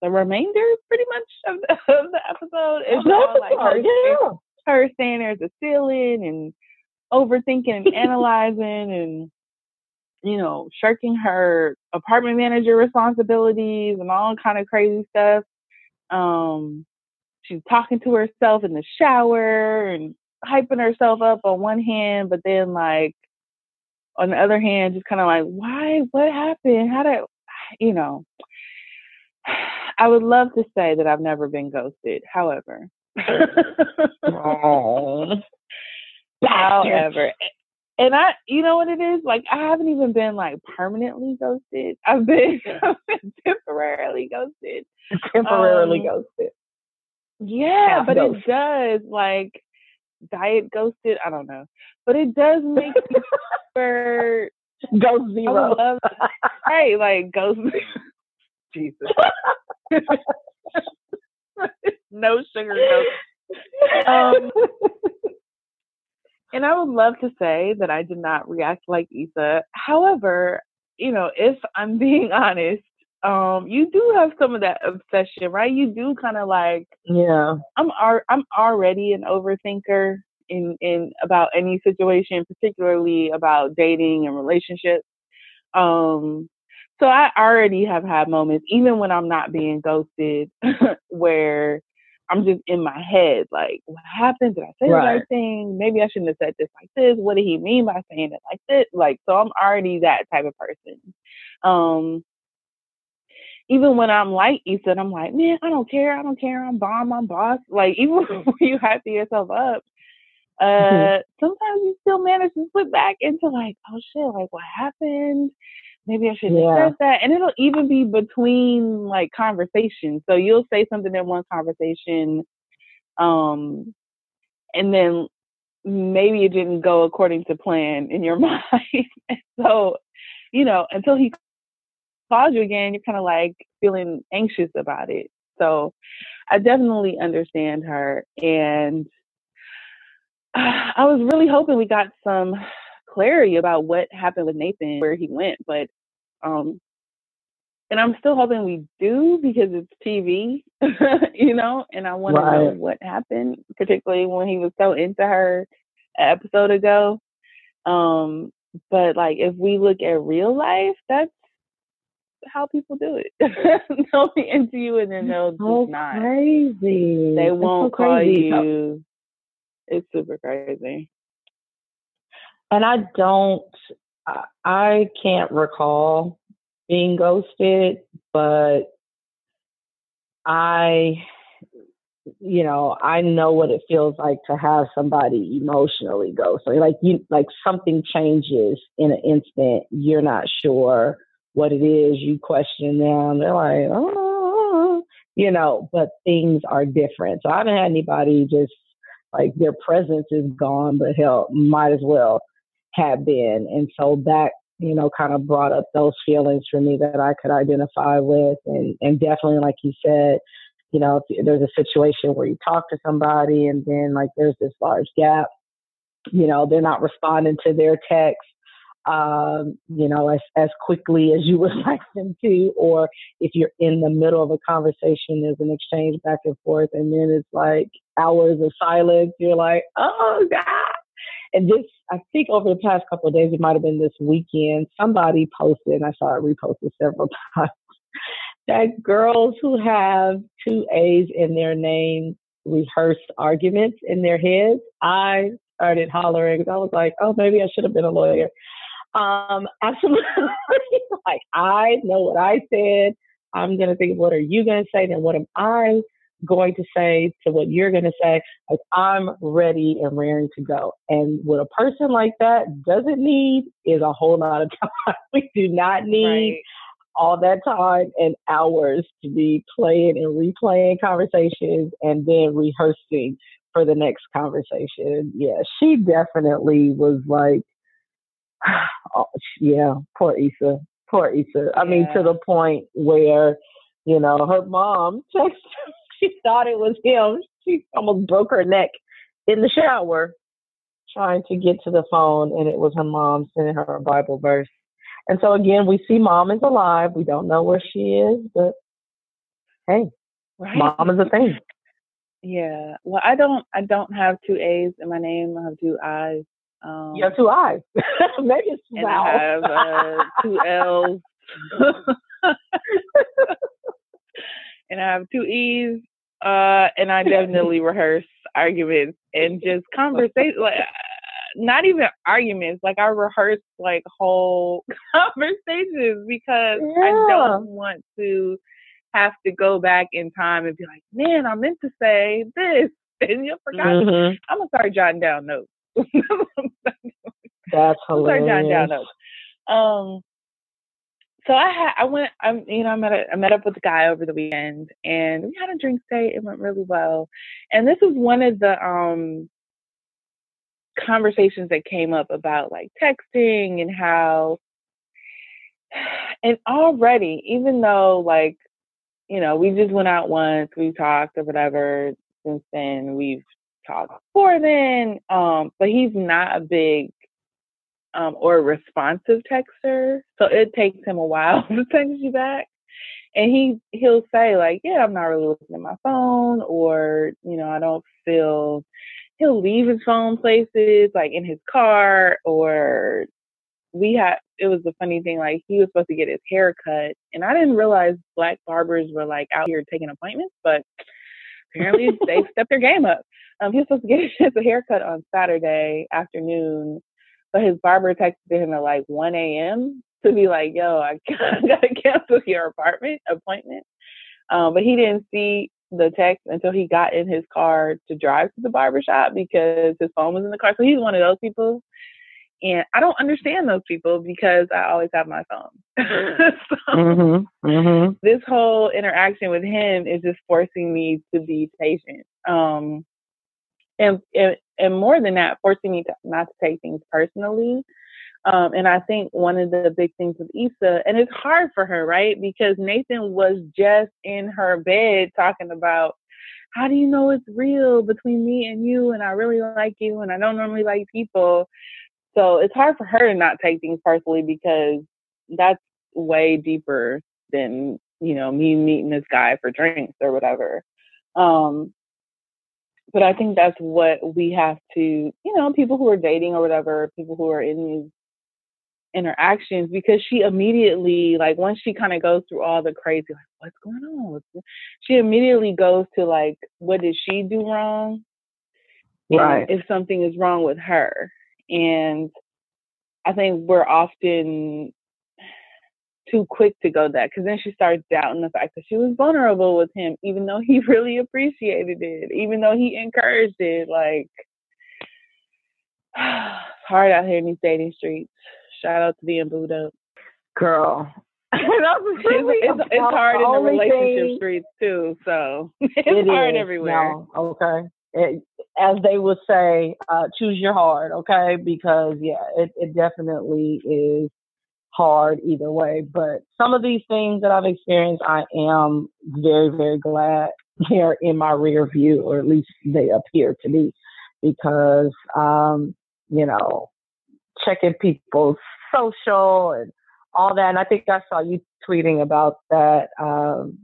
the remainder, pretty much of the, <laughs> of the episode. It's all like her, yeah. her saying there's a ceiling and overthinking and <laughs> analyzing and you know shirking her apartment manager responsibilities and all kind of crazy stuff. Um, she's talking to herself in the shower and hyping herself up on one hand, but then like on the other hand, just kind of like, why? What happened? How did you know? <sighs> I would love to say that I've never been ghosted. However, <laughs> however, and I, you know what it is? Like I haven't even been like permanently ghosted. I've been, <laughs> I've been temporarily ghosted. Temporarily um, ghosted. Yeah, but it does like diet ghosted. I don't know, but it does make me <laughs> super <laughs> ghost zero. Love, hey, like ghost. Jesus. <laughs> no sugar ghost. Um, and I would love to say that I did not react like Issa. However, you know, if I'm <laughs> being honest, um you do have some of that obsession right you do kind of like yeah i'm ar- i'm already an overthinker in in about any situation particularly about dating and relationships um so i already have had moments even when i'm not being ghosted <laughs> where i'm just in my head like what happened did i say right. the right thing maybe i shouldn't have said this like this what did he mean by saying it like this like so i'm already that type of person um even when I'm like Ethan, I'm like, man, I don't care. I don't care. I'm bomb. I'm boss. Like, <laughs> even when you hype yourself up. Uh, mm-hmm. sometimes you still manage to slip back into like, oh shit, like what happened? Maybe I should have yeah. said that. And it'll even be between like conversations. So you'll say something in one conversation, um, and then maybe it didn't go according to plan in your <laughs> mind. so, you know, until he calls you again, you're kind of like feeling anxious about it. So I definitely understand her. And I was really hoping we got some clarity about what happened with Nathan, where he went. But, um, and I'm still hoping we do because it's TV, <laughs> you know, and I want right. to know what happened, particularly when he was so into her an episode ago. Um, but like if we look at real life, that's how people do it. <laughs> they'll be into you and then they'll so just not. Crazy. They won't so call you. It's super crazy. And I don't I can't recall being ghosted, but I, you know, I know what it feels like to have somebody emotionally ghost. Like you, like something changes in an instant. You're not sure what it is. You question them. They're like, oh, you know, but things are different. So I haven't had anybody just like their presence is gone, but hell, might as well have been. And so that, you know, kind of brought up those feelings for me that I could identify with. And, and definitely, like you said, you know, if there's a situation where you talk to somebody and then like there's this large gap, you know, they're not responding to their text um, you know, as, as quickly as you <laughs> would like them to, or if you're in the middle of a conversation, there's an exchange back and forth, and then it's like hours of silence. You're like, oh God. And this, I think over the past couple of days, it might have been this weekend, somebody posted, and I saw it reposted several <laughs> times, that girls who have two A's in their name rehearse arguments in their heads. I started hollering. I was like, oh, maybe I should have been a lawyer. Um, absolutely. <laughs> like I know what I said. I'm gonna think, of what are you gonna say? Then what am I going to say to what you're gonna say? Like I'm ready and raring to go. And what a person like that doesn't need is a whole lot of <laughs> time. we do not need right. all that time and hours to be playing and replaying conversations and then rehearsing for the next conversation. Yeah, she definitely was like <sighs> oh, yeah, poor Issa. Poor Issa. I yeah. mean, to the point where, you know, her mom <laughs> texted, she thought it was him. She almost broke her neck in the shower trying to get to the phone, and it was her mom sending her a Bible verse. And so, again, we see mom is alive. We don't know where she is, but hey, right. mom is a thing. Yeah. Well, I don't. I don't have two A's in my name. I have two I's. Um, you have two eyes. <laughs> Maybe it's and I have uh, two L's. <laughs> and I have two E's. Uh, and I definitely rehearse arguments and just conversation. Like, not even arguments. Like I rehearse like whole <laughs> conversations because yeah. I don't want to have to go back in time and be like, man, I meant to say this and you forgot. Mm-hmm. I'm gonna start jotting down notes. <laughs> That's hilarious. Um, so I had I went I'm you know I met a, I met up with a guy over the weekend and we had a drink date. It went really well, and this was one of the um conversations that came up about like texting and how and already even though like you know we just went out once we talked or whatever since then we've talked before then um but he's not a big um, or responsive texter. So it takes him a while <laughs> to text you back. And he he'll say like, yeah, I'm not really looking at my phone, or you know, I don't feel. He'll leave his phone places like in his car, or we had. It was a funny thing. Like he was supposed to get his hair cut, and I didn't realize black barbers were like out here taking appointments, but <laughs> apparently they stepped their game up. Um, he was supposed to get <laughs> his haircut on Saturday afternoon, but his barber texted him at like 1 a.m. to be like, yo, I <laughs> gotta cancel your apartment appointment. Um, but he didn't see the text until he got in his car to drive to the barber shop because his phone was in the car. So he's one of those people. And I don't understand those people because I always have my phone. <laughs> so mm-hmm, mm-hmm. this whole interaction with him is just forcing me to be patient. Um, and, and and more than that, forcing me to not to take things personally. Um, and I think one of the big things with Issa, and it's hard for her, right? Because Nathan was just in her bed talking about how do you know it's real between me and you, and I really like you, and I don't normally like people. So it's hard for her to not take things personally because that's way deeper than you know me meeting this guy for drinks or whatever. Um, but I think that's what we have to, you know, people who are dating or whatever, people who are in these interactions, because she immediately, like, once she kind of goes through all the crazy, like, what's going on? She immediately goes to, like, what did she do wrong? Right. if something is wrong with her. And I think we're often too quick to go that because then she starts doubting the fact that she was vulnerable with him, even though he <laughs> really appreciated it, even though he encouraged it. Like, it's <sighs> hard out here in these dating streets. Shout out to being booed up. Girl. <laughs> <laughs> really it's, it's, it's, hard in the relationship thing. streets too, so it's it hard is. everywhere. No, okay. It, as they would say, uh, choose your heart, okay? Because yeah, it, it definitely is hard either way. But some of these things that I've experienced, I am very, very glad <laughs> they're in my rear view, or at least they appear to be, because, um, you know, checking people's social and all that. And I think I saw you tweeting about that um,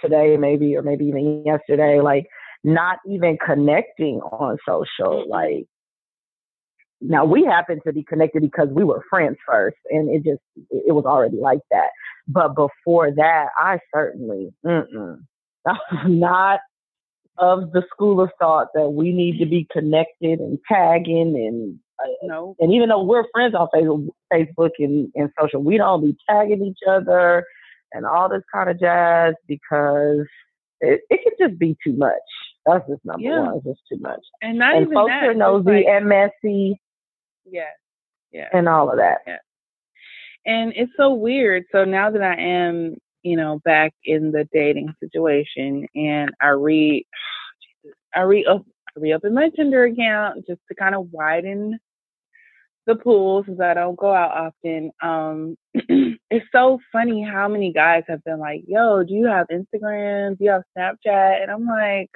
today, maybe, or maybe even yesterday, like not even connecting on social, like now we happen to be connected because we were friends first, and it just it was already like that. But before that, I certainly mm-mm, <laughs> I was not of the school of thought that we need to be connected and tagging and uh, no. And even though we're friends on Facebook and, and social, we don't be tagging each other and all this kind of jazz because it, it can just be too much. That's just number yeah. one. It's just too much. And not and even folks that. are nosy like, and messy yeah. Yeah. And all of that. Yeah. And it's so weird. So now that I am, you know, back in the dating situation and I read <sighs> I re up I reopen my Tinder account just to kind of widen the pool since I don't go out often. Um, <clears throat> it's so funny how many guys have been like, "Yo, do you have Instagram? Do you have Snapchat?" And I'm like,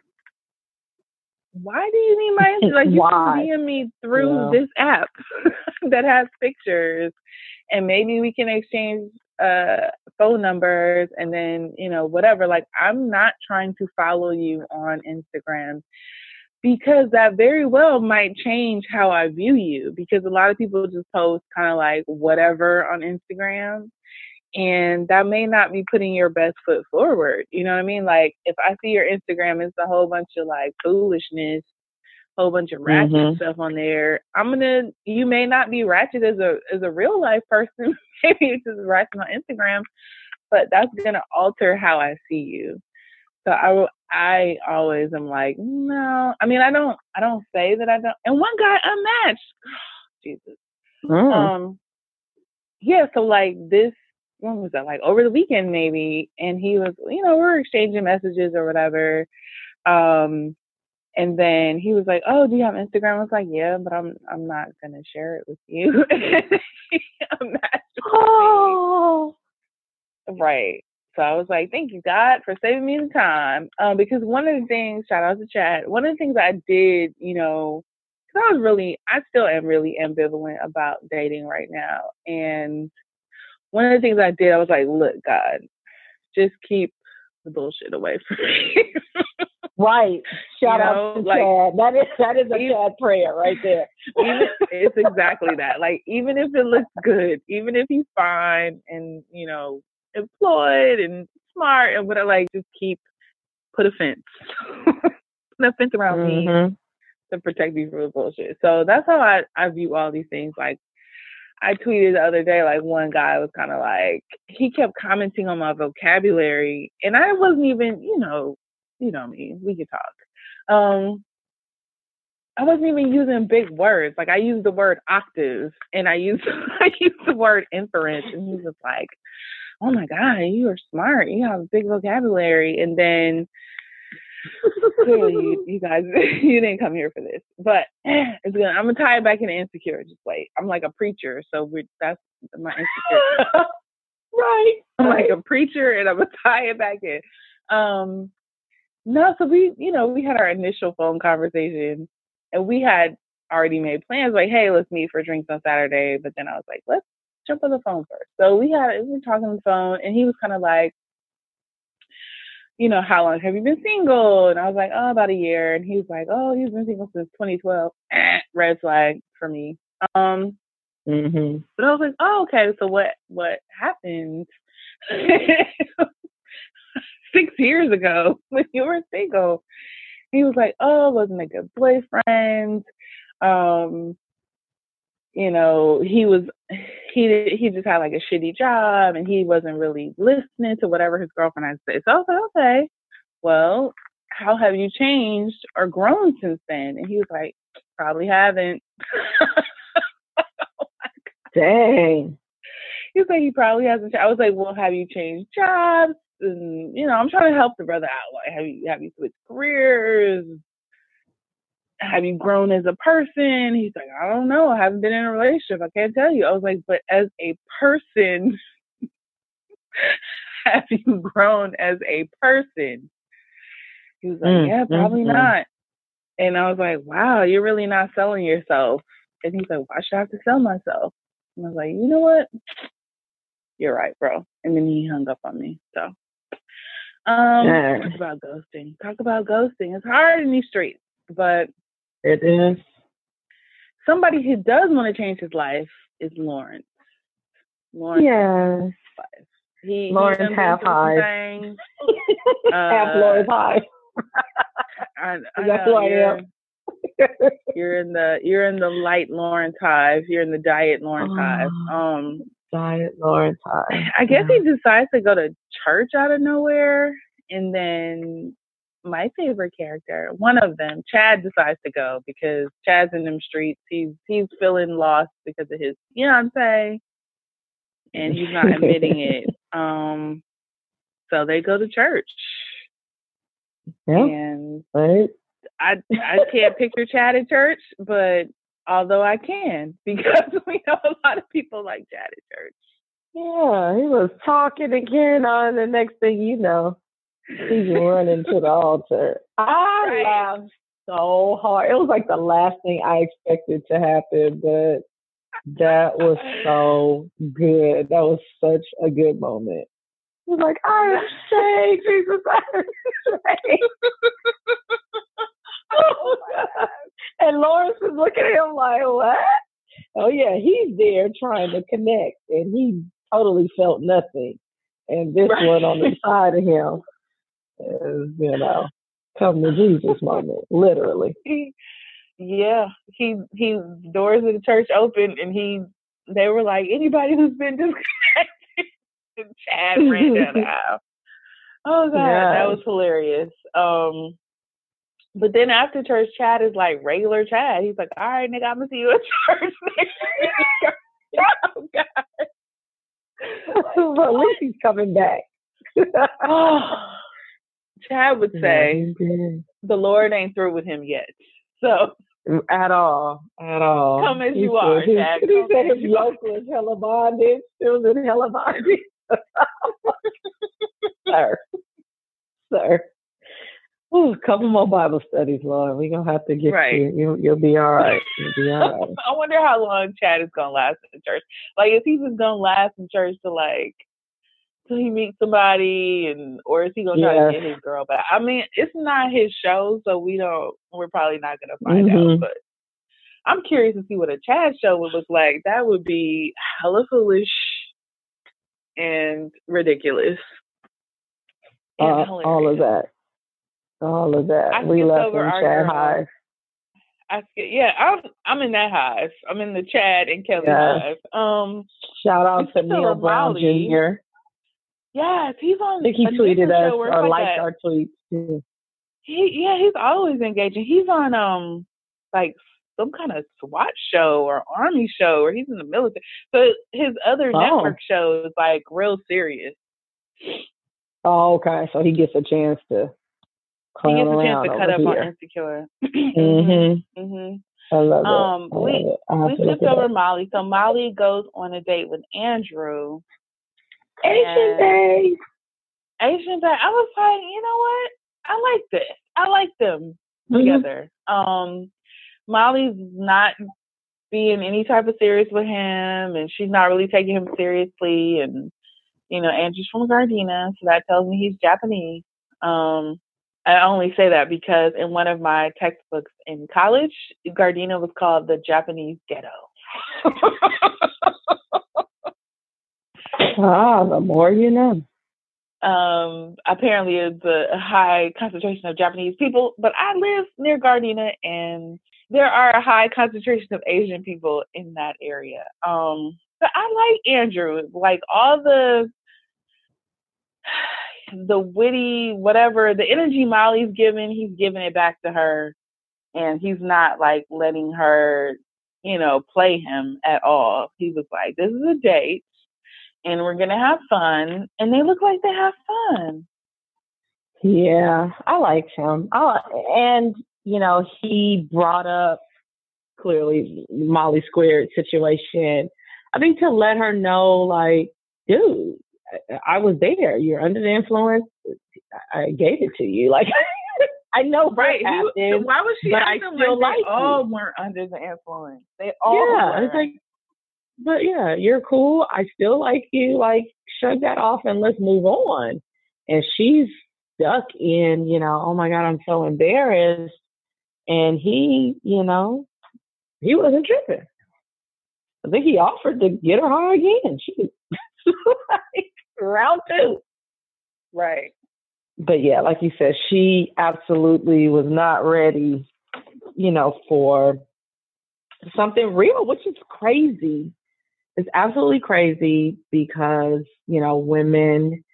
why do you need my like <laughs> you can DM me through yeah. this app <laughs> that has pictures and maybe we can exchange uh phone numbers and then you know whatever. Like i'm not trying to follow you on instagram because that very well might change how i view you because a lot of people just post kind of like whatever on instagram and that may not be putting your best foot forward. You know what I mean? Like if I see your Instagram, it's a whole bunch of like foolishness, whole bunch of ratchet mm-hmm. stuff on there. I'm gonna. You may not be ratchet as a as a real life person. <laughs> Maybe it's just ratchet on Instagram, but that's gonna alter how I see you. So I I always am like no. I mean I don't I don't say that I don't. And one guy unmatched. <sighs> Jesus. Mm. Um. Yeah. So like this when was that like over the weekend maybe and he was you know we are exchanging messages or whatever um and then he was like oh do you have instagram? I was like yeah but i'm i'm not gonna share it with you. <laughs> Oh. <gasps> right. So i was like thank you god for saving me the time. Um because one of the things shout out to chad one of the things i did you know because i was really i still am really ambivalent about dating right now and one of the things I did, I was like, look, God, just keep the bullshit away <laughs> from me. right. Shout you know, out to like, Chad. That is that is a even, Chad prayer right there. even, it's exactly that. Like even if it looks good, even if he's fine and you know employed and smart and whatever, like just keep put a fence, <laughs> put a fence around mm-hmm. me to protect me from the bullshit. So that's how I I view all these things. Like I tweeted the other day, like one guy was kind of like, he kept commenting on my vocabulary, and I wasn't even, you know, you know me, we could talk. Um, I wasn't even using big words. Like I used the word octave, and I used <laughs> I used the word inference, and he was like, "Oh my god, you are smart. You have a big vocabulary." And then clearly you, you, guys <laughs> you didn't come here for this but <clears throat> it's gonna i'm gonna tie it back into insecure just wait i'm like a preacher so we that's my insecure. <laughs> Right. I'm like a preacher and i'm gonna tie it back in. Um no so we you know we had our initial phone conversation and we had already made plans like hey let's meet for drinks on saturday but then i was like let's jump on the phone first. So we had we were talking on the phone and he was kind of like you know, how long have you been single? And I was like, oh, about a year. And he was like, oh, he's been single since 2012. red flag for me. Um, mm-hmm. But I was like, oh, okay. So what what happened <laughs> six years ago <laughs> when you were single? He was like, oh, wasn't a good boyfriend. Um, you know, he was he he just had like a shitty job and he wasn't really listening to whatever his girlfriend had to say. So I was like, okay, well, how have you changed or grown since then? And he was like, probably haven't. oh <laughs> Dang. He was like, he probably hasn't. I was like, well, have you changed jobs? And you know, I'm trying to help the brother out. Like, have you have you switched careers? Have you grown as a person? He's like, I don't know. I haven't been in a relationship. I can't tell you. I was like, but as a person, <laughs> have you grown as a person? He was like, mm, yeah, probably mm, not. And I was like, wow, you're really not selling yourself. And he's like, why should I have to sell myself? And I was like, you know what? You're right, bro. And then he hung up on me. So, um, yeah. talk about ghosting. Talk about ghosting. It's hard in these streets, but it is. Somebody who does want to change his life is Lawrence. Lawrence. Yes. He, Lawrence half high. uh, <laughs> half Lawrence high. <laughs> I, I That's who I am. you're in the you're in the light Lawrence hive. You're in the diet Lawrence oh, hive. Um, diet Lawrence hive. I guess yeah. he decides to go to church out of nowhere, and then my favorite character, one of them, Chad decides to go because Chad's in them streets. He's he's feeling lost because of his fiance, and he's not admitting it. <laughs> Um, so they go to church. Yeah. And right. I I <laughs> can't picture Chad at church, but although I can <laughs> because we know a lot of people like Chad at church. Yeah, he was talking and carrying on. The next thing you know, He's running to the altar. I right. laughed so hard. It was like the last thing I expected to happen, but that was so good. That was such a good moment. He was like, I am <laughs> saved, Jesus, I am saved. <laughs> oh, God. and Lawrence was looking at him like, what? Oh, yeah, he's there trying to connect, and he totally felt nothing. And this right. one on the side of him is, you know, come to Jesus moment, literally. <laughs> yeah, he he doors of the church opened, and he they were like anybody who's been disconnected. <laughs> Chad ran down the <laughs> aisle. Oh god, yes. that was hilarious. Um, but then after church, Chad is like regular Chad. He's like, all right, nigga, I'm gonna see you at church oh god. well, at least he's coming back. oh, Chad would say the Lord ain't through with him yet. <laughs> So mm, at all, at all. Come as he you are, he, Chad. He said his yoke was hella. It was in hella bondage. <laughs> sir, sir. Ooh, a couple more Bible studies, Lord. We're gonna have to get right. you. you. You'll be all right. You'll be all right. <laughs> I wonder how long Chad is gonna last in church. Like, is he just gonna last in church to like till he meets somebody and or is he gonna try to get his girl back? I mean, it's not his show, so we don't we're probably not gonna find mm-hmm. out, but I'm curious to see what a Chad show would look like. That would be hella foolish and ridiculous. And uh, all of that. All of that. I we left in Chad Hive. I yeah, I'm I'm in that hive. I'm in the Chad and Kelly yes. hive. Um, shout out to Neil Brown Jr. Yes, he's on. I think he tweeted us or liked our tweets. Too. He yeah, he's always engaging. He's on um like some kind of SWAT show or army show, or he's in the military. So his other oh. network show is like real serious. Oh, okay. So he gets a chance to. He gets a chance to cut up here. on Insecure. <clears throat> mm-hmm. mm-hmm. I love it. Um, I we love we skipped over Molly. So Molly goes on a date with Andrew, Asian Day. Asian Day. I was like, you know what? I like this. I like them mm-hmm. together. Um, Molly's not being any type of serious with him, and she's not really taking him seriously. And you know, Andrew's from Gardena, so that tells me he's Japanese. Um, I only say that because in one of my textbooks in college, Gardena was called the Japanese ghetto. <laughs> <laughs> Ah, the more you know. Um, apparently, it's a high concentration of Japanese people, but I live near Gardena, and there are a high concentration of Asian people in that area. Um, but I like Andrew. Like all the <sighs> the witty whatever the energy Molly's giving, he's giving it back to her, and he's not like letting her, you know, play him at all. He was like, "This is a date, and we're gonna have fun," and they look like they have fun. Yeah, I like him. I, and you know, he brought up clearly Molly Squared situation. I think to let her know, like, dude, I, I was there. You're under the influence. I gave it to you. <laughs> Like, I know right. Happened, why was she? But I still like, like all weren't under the influence. They all yeah. Were. It's like, but yeah, you're cool. I still like you. Like, shrug that off and let's move on. And she's stuck in, you know, oh my God, I'm so embarrassed. And he, you know, he wasn't tripping. I think he offered to get her high again. She <laughs> like round two. Right. But yeah, like you said, she absolutely was not ready, you know, for something real, which is crazy. It's absolutely crazy because, you know, women,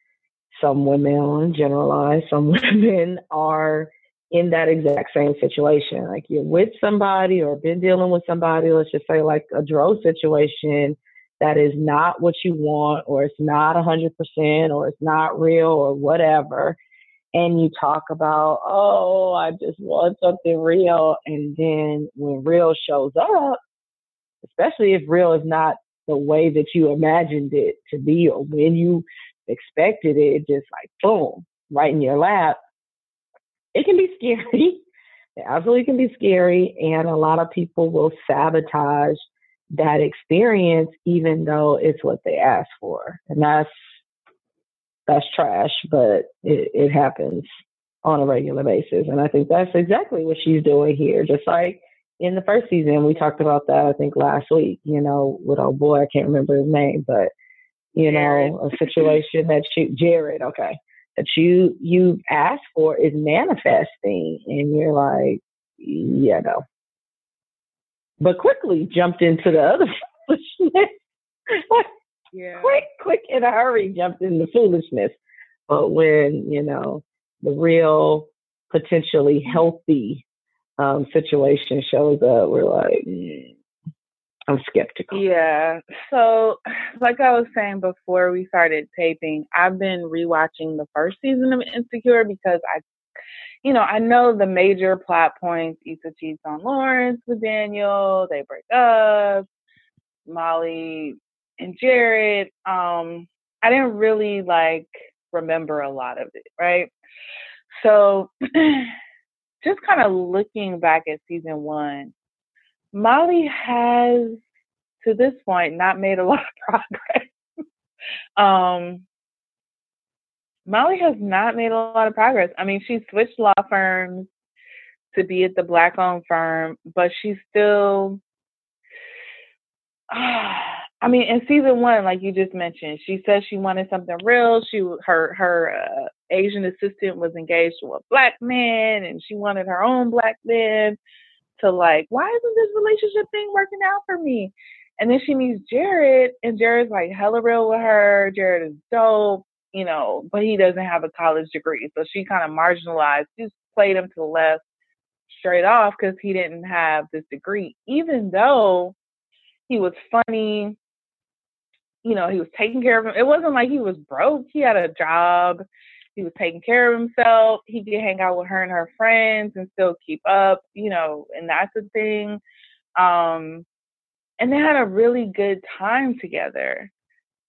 some women, generalize, some <laughs> women are in that exact same situation. Like you're with somebody or been dealing with somebody, let's just say like a Dro situation that is not what you want or it's not a hundred percent or it's not real or whatever. And you talk about, oh, I just want something real. And then when real shows up, especially if real is not the way that you imagined it to be or when you expected it, just like boom, right in your lap it can be scary. <laughs> It absolutely can be scary. And a lot of people will sabotage that experience even though it's what they asked for. And that's that's trash, but it, it happens on a regular basis. And I think that's exactly what she's doing here. Just like in the first season, we talked about that, I think last week, you know, with our boy, I can't remember his name, but you know, a situation that she Jared, okay that you you ask for is manifesting and you're like yeah no. But quickly jumped into the other <laughs> foolishness. Yeah. Quick quick in a hurry jumped into foolishness. But when you know the real potentially healthy um, situation shows up we're like mm, I'm skeptical. Yeah. So, like I was saying before we started taping, I've been rewatching the first season of Insecure because I, you know, I know the major plot points. Issa cheats on Lawrence with Daniel. They break up. Molly and Jared. Um, I didn't really like remember a lot of it, right? So, <clears throat> just kind of looking back at season one Molly has, to this point, not made a <laughs> lot of progress. um, Molly has not made a lot of progress. I mean, she switched law firms to be at the black owned firm, but she's still. <sighs> I mean, in season one, like you just mentioned, she said she wanted something real. She her her uh, Asian assistant was engaged to a black man, and she wanted her own black man to like, why isn't this relationship thing working out for me? And then she meets Jared, and Jared's like hella real with her. Jared is dope, you know, but he doesn't have a college degree. So she kind of marginalized, just played him to the left straight off because he didn't have this degree, even though he was funny. You know, he was taking care of him. It wasn't like he was broke. He had a job. He was taking care of himself. He could hang out with her and her friends and still keep up, you know, and that's the thing. Um, and they had a really good time together.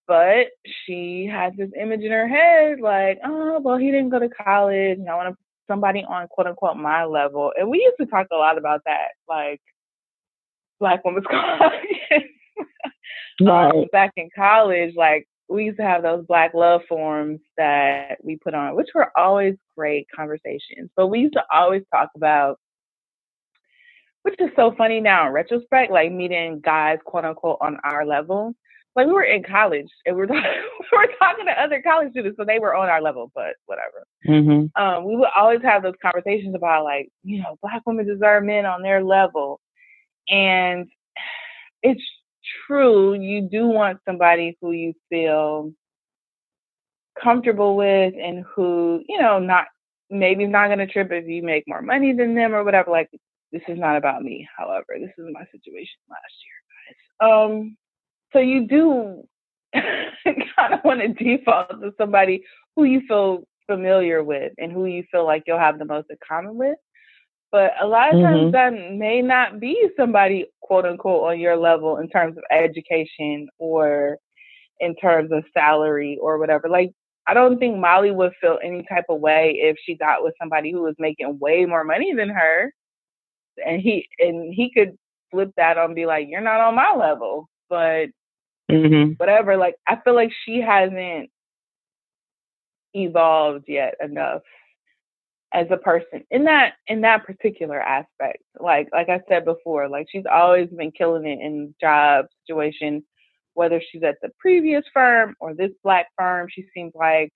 But she had this image in her head like, oh, well, he didn't go to college. And I want somebody on quote unquote my level. And we used to talk a lot about that, like Black Women's <laughs> College. right. um, back in college, like we used to have those black love forums that we put on, which were always great conversations. But we used to always talk about, which is so funny now in retrospect, like meeting guys, quote unquote, on our level. like we were in college and we were <laughs> talking, we were talking to other college students, so they were on our level, but whatever. Mm-hmm. Um, we would always have those conversations about like, you know, black women deserve men on their level, and it's true. You do want somebody who you feel comfortable with and who, you know, not maybe not going to trip if you make more money than them or whatever. Like, this is not about me. However, this is my situation last year, guys. Um, so you do <laughs> kind of want to default to somebody who you feel familiar with and who you feel like you'll have the most in common with. But a lot of times mm-hmm. that may not be somebody quote unquote on your level in terms of education or in terms of salary or whatever. Like I don't think Molly would feel any type of way if she got with somebody who was making way more money than her. And he and he could flip that on and be like, You're not on my level. But mm-hmm. whatever, like I feel like she hasn't evolved yet enough as a person in that in that particular aspect. Like like I said before, like she's always been killing it in job situation, whether she's at the previous firm or this black firm. She seems like,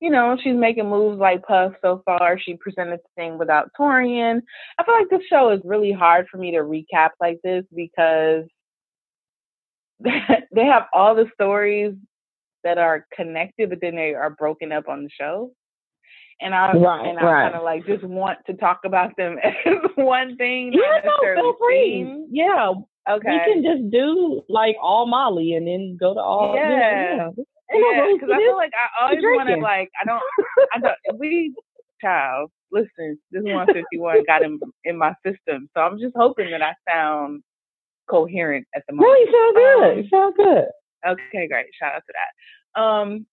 you know, she's making moves like Puff so far. She presented the thing without Taurean. I feel like this show is really hard for me to recap like this because <laughs> they have all the stories that are connected, but then they are broken up on the show and I right, and I right. kind of like just want to talk about them <laughs> as one thing. Yeah, no, feel free. Yeah, okay. We can just do like all Molly and then go to all. Yeah, yeah. Because I feel like I always want to like I don't I don't <laughs> we child listen this one fifty one got in in my system, so I'm just hoping that I sound coherent at the moment. No, you sound good. Um, you sound good. Okay, great. Shout out to that. Um,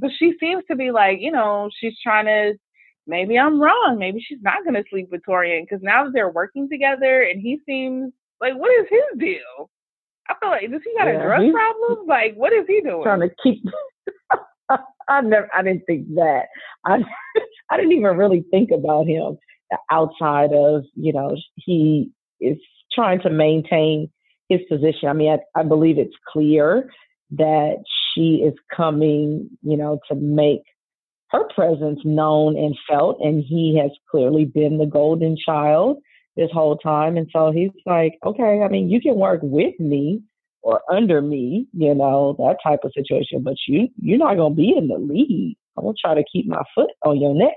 but she seems to be like, you know, she's trying to. Maybe I'm wrong. Maybe she's not going to sleep with Taurean because now that they're working together, and he seems like, what is his deal? I feel like does he got yeah, a drug problem? Like, what is he doing? Trying to keep. <laughs> I never. I didn't think that. I. I didn't even really think about him outside of you know he is trying to maintain his position. I mean, I, I believe it's clear that she is coming, you know, to make her presence known and felt. And he has clearly been the golden child this whole time. And so he's like, okay, I mean, you can work with me or under me, you know, that type of situation, but you, you're not going to be in the lead. I'm going to try to keep my foot on your neck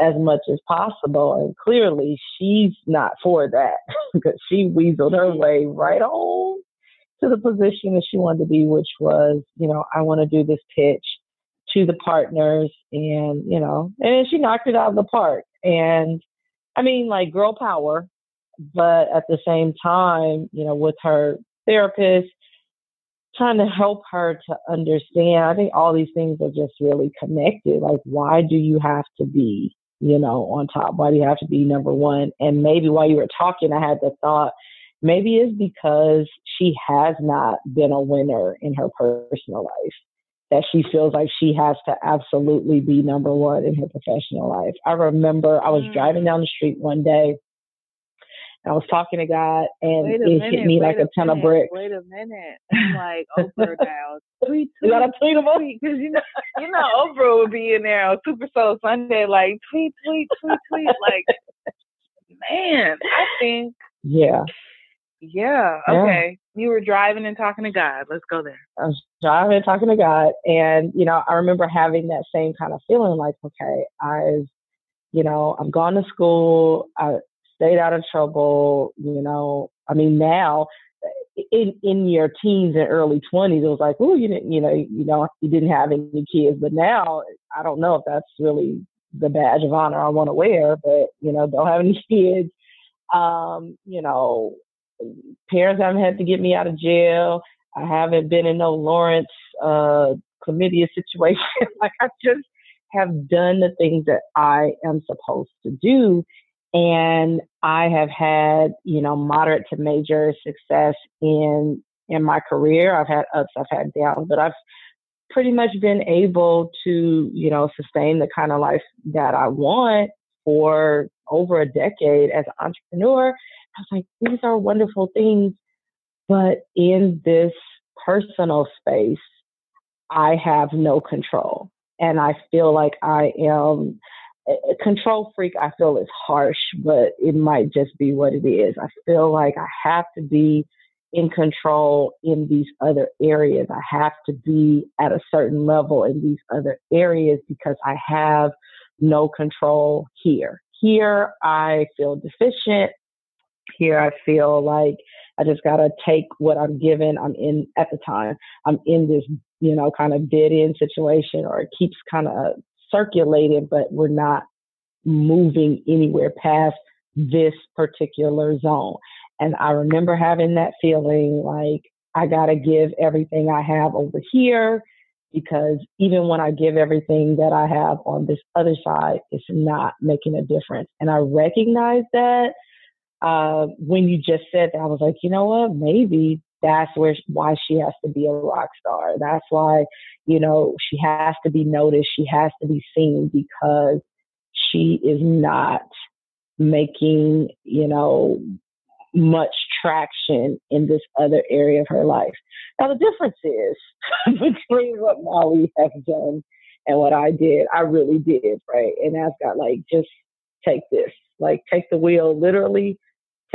as much as possible. And clearly she's not for that <laughs> because she weaseled her way right on to the position that she wanted to be, which was, you know, I want to do this pitch to the partners and, you know, and she knocked it out of the park. And I mean, like girl power, but at the same time, you know, with her therapist, trying to help her to understand. I think all these things are just really connected. Like, why do you have to be, you know, on top? Why do you have to be number one? And maybe while you were talking, I had the thought, maybe it's because she has not been a winner in her personal life that she feels like she has to absolutely be number one in her professional life. I remember I was mm. driving down the street one day and I was talking to God and it minute, hit me like a, a ton minute, of bricks. Wait a minute. I'm like Oprah now. Tweet, tweet. You gotta tweet them Because you know, you know Oprah would be in there on Super Soul Sunday like tweet, tweet, tweet, tweet. Like, man, I think. Yeah. Yeah. Okay. Yeah. You were driving and talking to God. Let's go there. I was driving and talking to God. And, you know, I remember having that same kind of feeling like, okay, I've, you know, I'm gone to school. I stayed out of trouble. You know, I mean, now in in your teens and early 20s, it was like, oh, you didn't, you know, you know, you didn't have any kids. But now, I don't know if that's really the badge of honor I want to wear. But you know, don't have any <laughs> kids. Um, you know, parents haven't had to get me out of jail. I haven't been in no Lawrence uh, chlamydia <laughs> situation. <laughs> like I just have done the things that I am supposed to do. And I have had, you know, moderate to major success in in my career. I've had ups, I've had downs, but I've pretty much been able to, you know, sustain the kind of life that I want for over a decade as an entrepreneur. I was like, these are wonderful things. But in this personal space, I have no control. And I feel like I am a control freak. I feel is harsh, but it might just be what it is. I feel like I have to be in control in these other areas. I have to be at a certain level in these other areas because I have no control here. Here, I feel deficient. Here, I feel like I just got to take what I'm given. I'm in, at the time, I'm in this, you know, kind of dead end situation or it keeps kind of circulating, but we're not moving anywhere past this particular zone. And I remember having that feeling like I got to give everything I have over here because even when I give everything that I have on this other side, it's not making a difference. And I recognize that uh, when you just said that, I was like, you know what? Maybe that's where why she has to be a rock star. That's why, you know, she has to be noticed. She has to be seen because she is not making, you know, much traction in this other area of her life. Now, the difference is <laughs> between what Molly has done and what I did, I really did, right? And I've got like, just take this, like, take the wheel, literally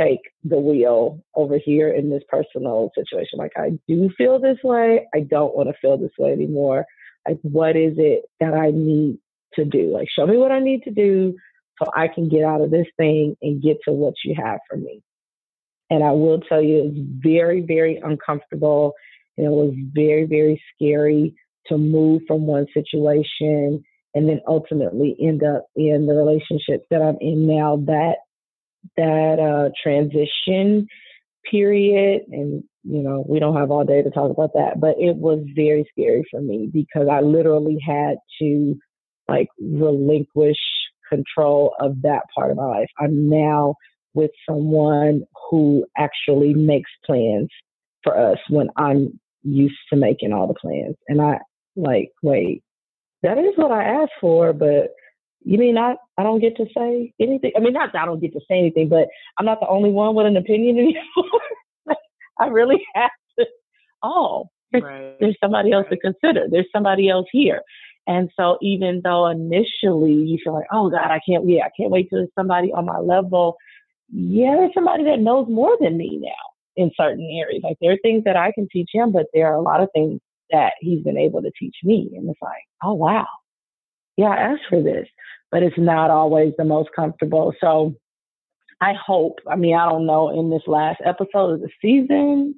take the wheel over here in this personal situation. Like, I do feel this way. I don't want to feel this way anymore. Like, what is it that I need to do? Like, show me what I need to do so I can get out of this thing and get to what you have for me. And I will tell you, it's very, very uncomfortable. And it was very, very scary to move from one situation and then ultimately end up in the relationship that I'm in now. That that uh, transition period, and you know, we don't have all day to talk about that, but it was very scary for me because I literally had to like relinquish control of that part of my life. I'm now with someone who actually makes plans for us when I'm used to making all the plans. And I like, wait, that is what I asked for, but you mean I, I don't get to say anything? I mean, not that I don't get to say anything, but I'm not the only one with an opinion <laughs> anymore. I really have to. Oh, there's, right. there's somebody else right. to consider. There's somebody else here. And so even though initially you feel like, oh God, I can't, yeah, I can't wait till somebody on my level yeah, there's somebody that knows more than me now in certain areas. Like there are things that I can teach him, but there are a lot of things that he's been able to teach me. And it's like, oh wow. Yeah, I asked for this. But it's not always the most comfortable. So I hope, I mean, I don't know in this last episode of the season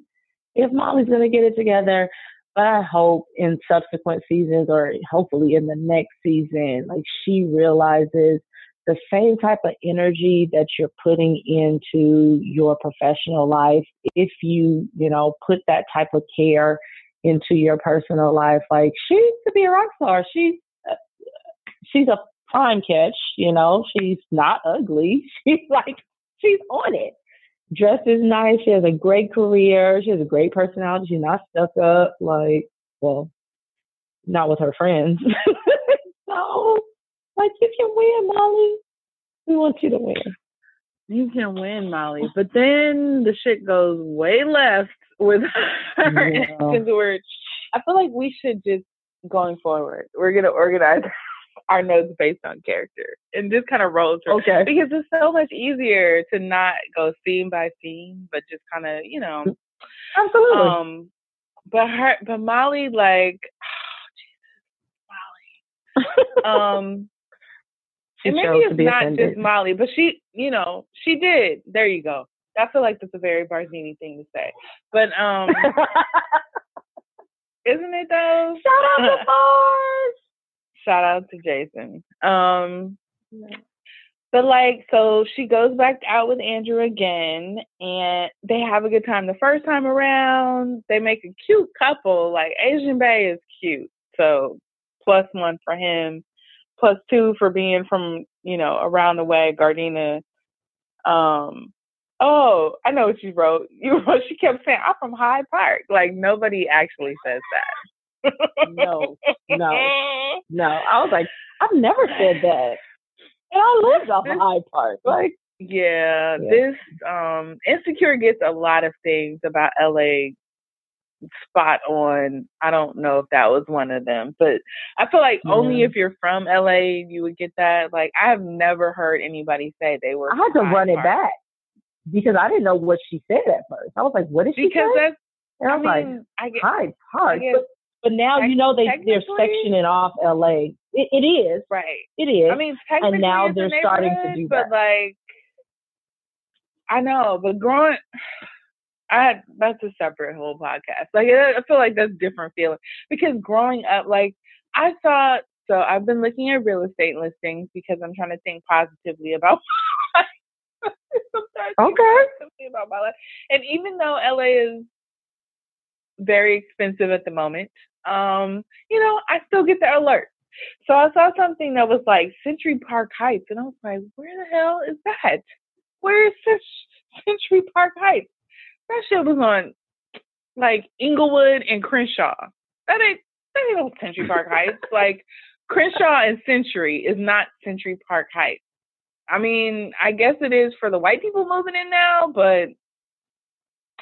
if Molly's gonna get it together. But I hope in subsequent seasons or hopefully in the next season, like she realizes the same type of energy that you're putting into your professional life, if you, you know, put that type of care into your personal life, like she could be a rock star. She's, uh, she's a prime catch, you know, she's not ugly. <laughs> She's like, she's on it. Dresses nice. She has a great career. She has a great personality. She's not stuck up. Like, well, not with her friends. <laughs> so like you can win, Molly. We want you to win. You can win, Molly. But then the shit goes way left with her yeah. <laughs> I feel like we should just going forward, we're gonna organize our notes based on character and just kind of roll through. Okay. Because it's so much easier to not go scene by scene, but just kind of, you know. Absolutely. Um, but her, but Molly, like, oh, <sighs> Jesus, Molly. um, <laughs> and maybe it's not offended. just Molly, but she, you know, she did. There you go. I feel like that's a very Barzini thing to say, but um, <laughs> isn't it though? Shout out to <laughs> Bars. Shout out to Jason. Um, but like, so she goes back out with Andrew again, and they have a good time. The first time around, they make a cute couple. Like Asian Bay is cute, so plus one for him plus two for being from you know around the way. Gardena. Um. Oh, I know what you wrote. You <laughs> wrote. She kept saying, "I'm from Hyde Park." Like nobody actually says that. No, no, <laughs> no. I was like, I've never said that, and I lived off of Hyde Park. Like, yeah, yeah, this um insecure gets a lot of things about LA spot on. I don't know if that was one of them, but I feel like yeah. only if you're from LA you would get that. Like I have never heard anybody say they were. I had to run it back because I didn't know what she said at first. I was like, "What did she because say?" That's, and I was I mean, like, I get, "Hyde Park." But, but, now you know they they're sectioning off LA. It, it is right. It is. I mean, and now they're starting to do but that. But like, I know, but growing. I that's a separate whole podcast. Like I feel like that's different feeling because growing up, like I saw. So I've been looking at real estate listings because I'm trying to think positively about <laughs> Sometimes okay. about my life. And even though LA is very expensive at the moment, um, you know, I still get the alert. So I saw something that was like Century Park Heights, and I was like, where the hell is that? Where is <laughs> Century Park Heights? That shit was on like Inglewood and Crenshaw. That ain't that ain't no Century Park Heights. like Crenshaw and Century is not Century Park Heights. I mean, I guess it is for the white people moving in now, but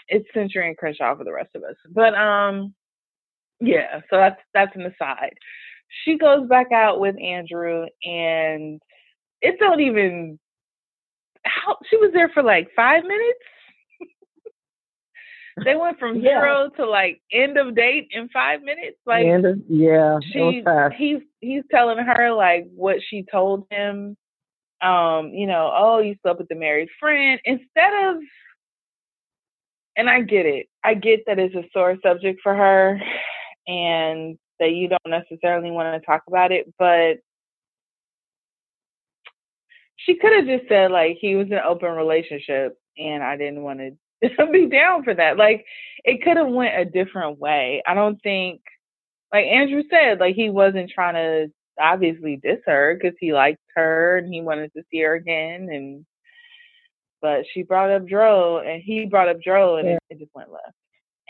it's Century and Crenshaw for the rest of us. But um, yeah. So that's that's an aside. She goes back out with Andrew, and it don't even. How she was there for like five minutes. they went from yeah. zero to like end of date in five minutes. Like, of, yeah, she, he's he's telling her like what she told him um, you know, oh, you slept with the married friend, instead of, and I get it, I get that it's a sore subject for her and that you don't necessarily want to talk about it, but she could have just said, like, he was in an open relationship and I didn't want to <laughs> be down for that. Like, it could have went a different way. I don't think, like Andrew said, like, he wasn't trying to obviously diss her because he liked her and he wanted to see her again and but she brought up Dro and he brought up Dro and yeah. it, it, just went left.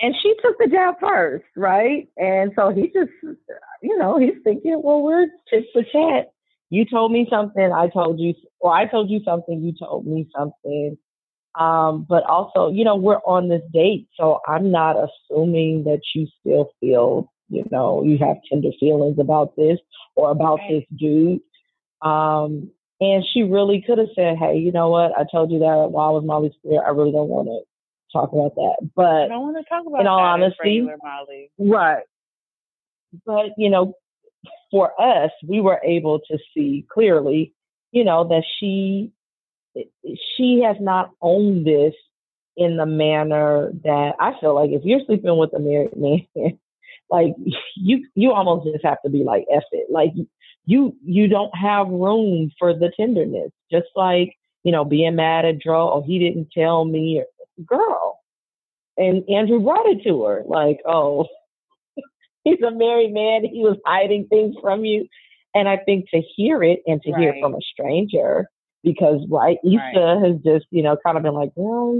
And she took the jab first, right? And so he just, you know, he's thinking, well, we're tit for chat. You told me something, I told you, or I told you something, you told me something. Um, but also, you know, we're on this date, so I'm not assuming that you still feel you know, you have tender feelings about this or about this dude. Um, and she really could have said, Hey, you know what? I told you that while I was Molly's career. I really don't want to talk about that. But I don't want to talk about in all honesty, Molly. Right. But, you know, for us, we were able to see clearly, you know, that she eh, eh, she has not owned this in the manner that I feel like if you're sleeping with a married <laughs> man like you you almost just have to be like F it. Like you you don't have room for the tenderness. Just like, you know, being mad at Dro, oh, he didn't tell me girl. And Andrew brought it to her, like, oh, <laughs> he's a married man, he was hiding things from you. And I think to hear it and to right. hear it from a stranger, because right, Issa right. has just, you know, kind of been like, well,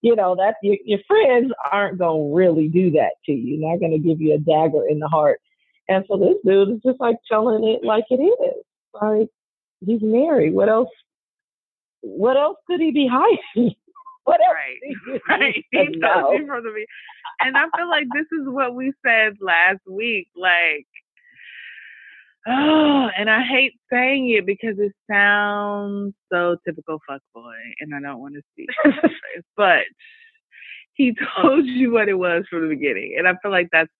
you know, that your, your friends aren't gonna really do that to you. Not gonna give you a dagger in the heart. And so this dude is just like telling it like it is. Like he's married. What else? What else could he be hiding? <laughs> what else? Right, <laughs> right. He told you from the beginning. And I feel like this is what we said last week. Like Oh, <sighs> and I hate saying it because it sounds so typical fuckboy, and I don't want to speak, <laughs> but he told you what it was from the beginning, and I feel like that's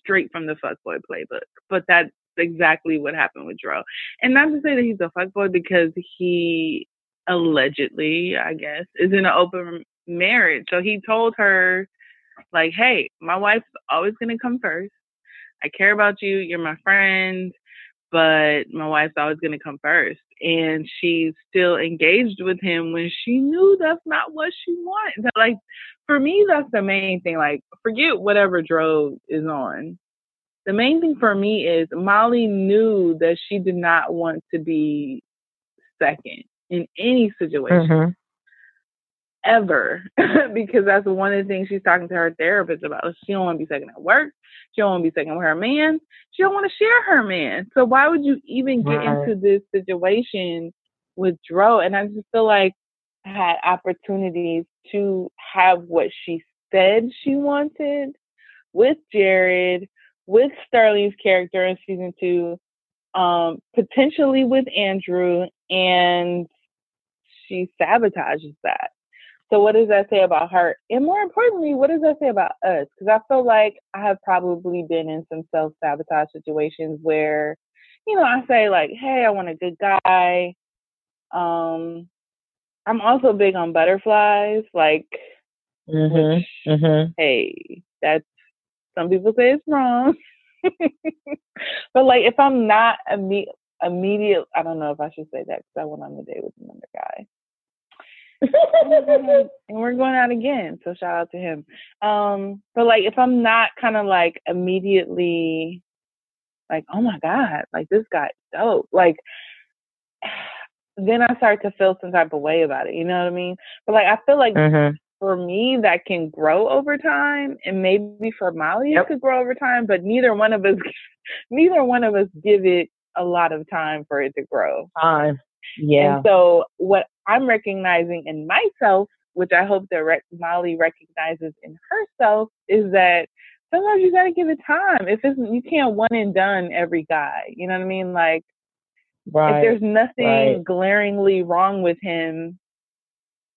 straight from the fuckboy playbook. But that's exactly what happened with Dro, and not to say that he's a fuckboy because he allegedly, I guess, is in an open marriage. So he told her, like, "Hey, my wife's always gonna come first. I care about you. You're my friend but my wife's always going to come first. And she's still engaged with him when she knew that's not what she wanted. Like, for me, that's the main thing. Like, forget whatever Dro is on. The main thing for me is Molly knew that she did not want to be second in any situation. Mm-hmm ever <laughs> because that's one of the things she's talking to her therapist about. She don't want to be second at work. She don't want to be second with her man. She don't want to share her man. So why would you even get right. into this situation with Dro? And I just feel like I had opportunities to have what she said she wanted with Jared, with Sterling's character in season two, um, potentially with Andrew, and she sabotages that. So what does that say about her? And more importantly, what does that say about us? Because I feel like I have probably been in some self sabotage situations where, you know, I say like, "Hey, I want a good guy." Um, I'm also big on butterflies. Like, mm-hmm, which, mm-hmm. hey, that's some people say it's wrong, <laughs> but like if I'm not a imme- immediate, I don't know if I should say that because I went on a date with another guy and we're going out again. So shout out to him. Um, but like if I'm not kind of like immediately like, oh my God, like this got dope, like <sighs> then I start to feel some type of way about it. You know what I mean? But like I feel like mm-hmm. for me that can grow over time and maybe for Molly yep. it could grow over time, but neither one of us <laughs> neither one of us give it a lot of time for it to grow. Time. Yeah. And so what I'm recognizing in myself, which I hope that Re- Molly recognizes in herself, is that sometimes you got to give it time. If it's you can't one and done every guy, you know what I mean? Like, right, if there's nothing right. glaringly wrong with him,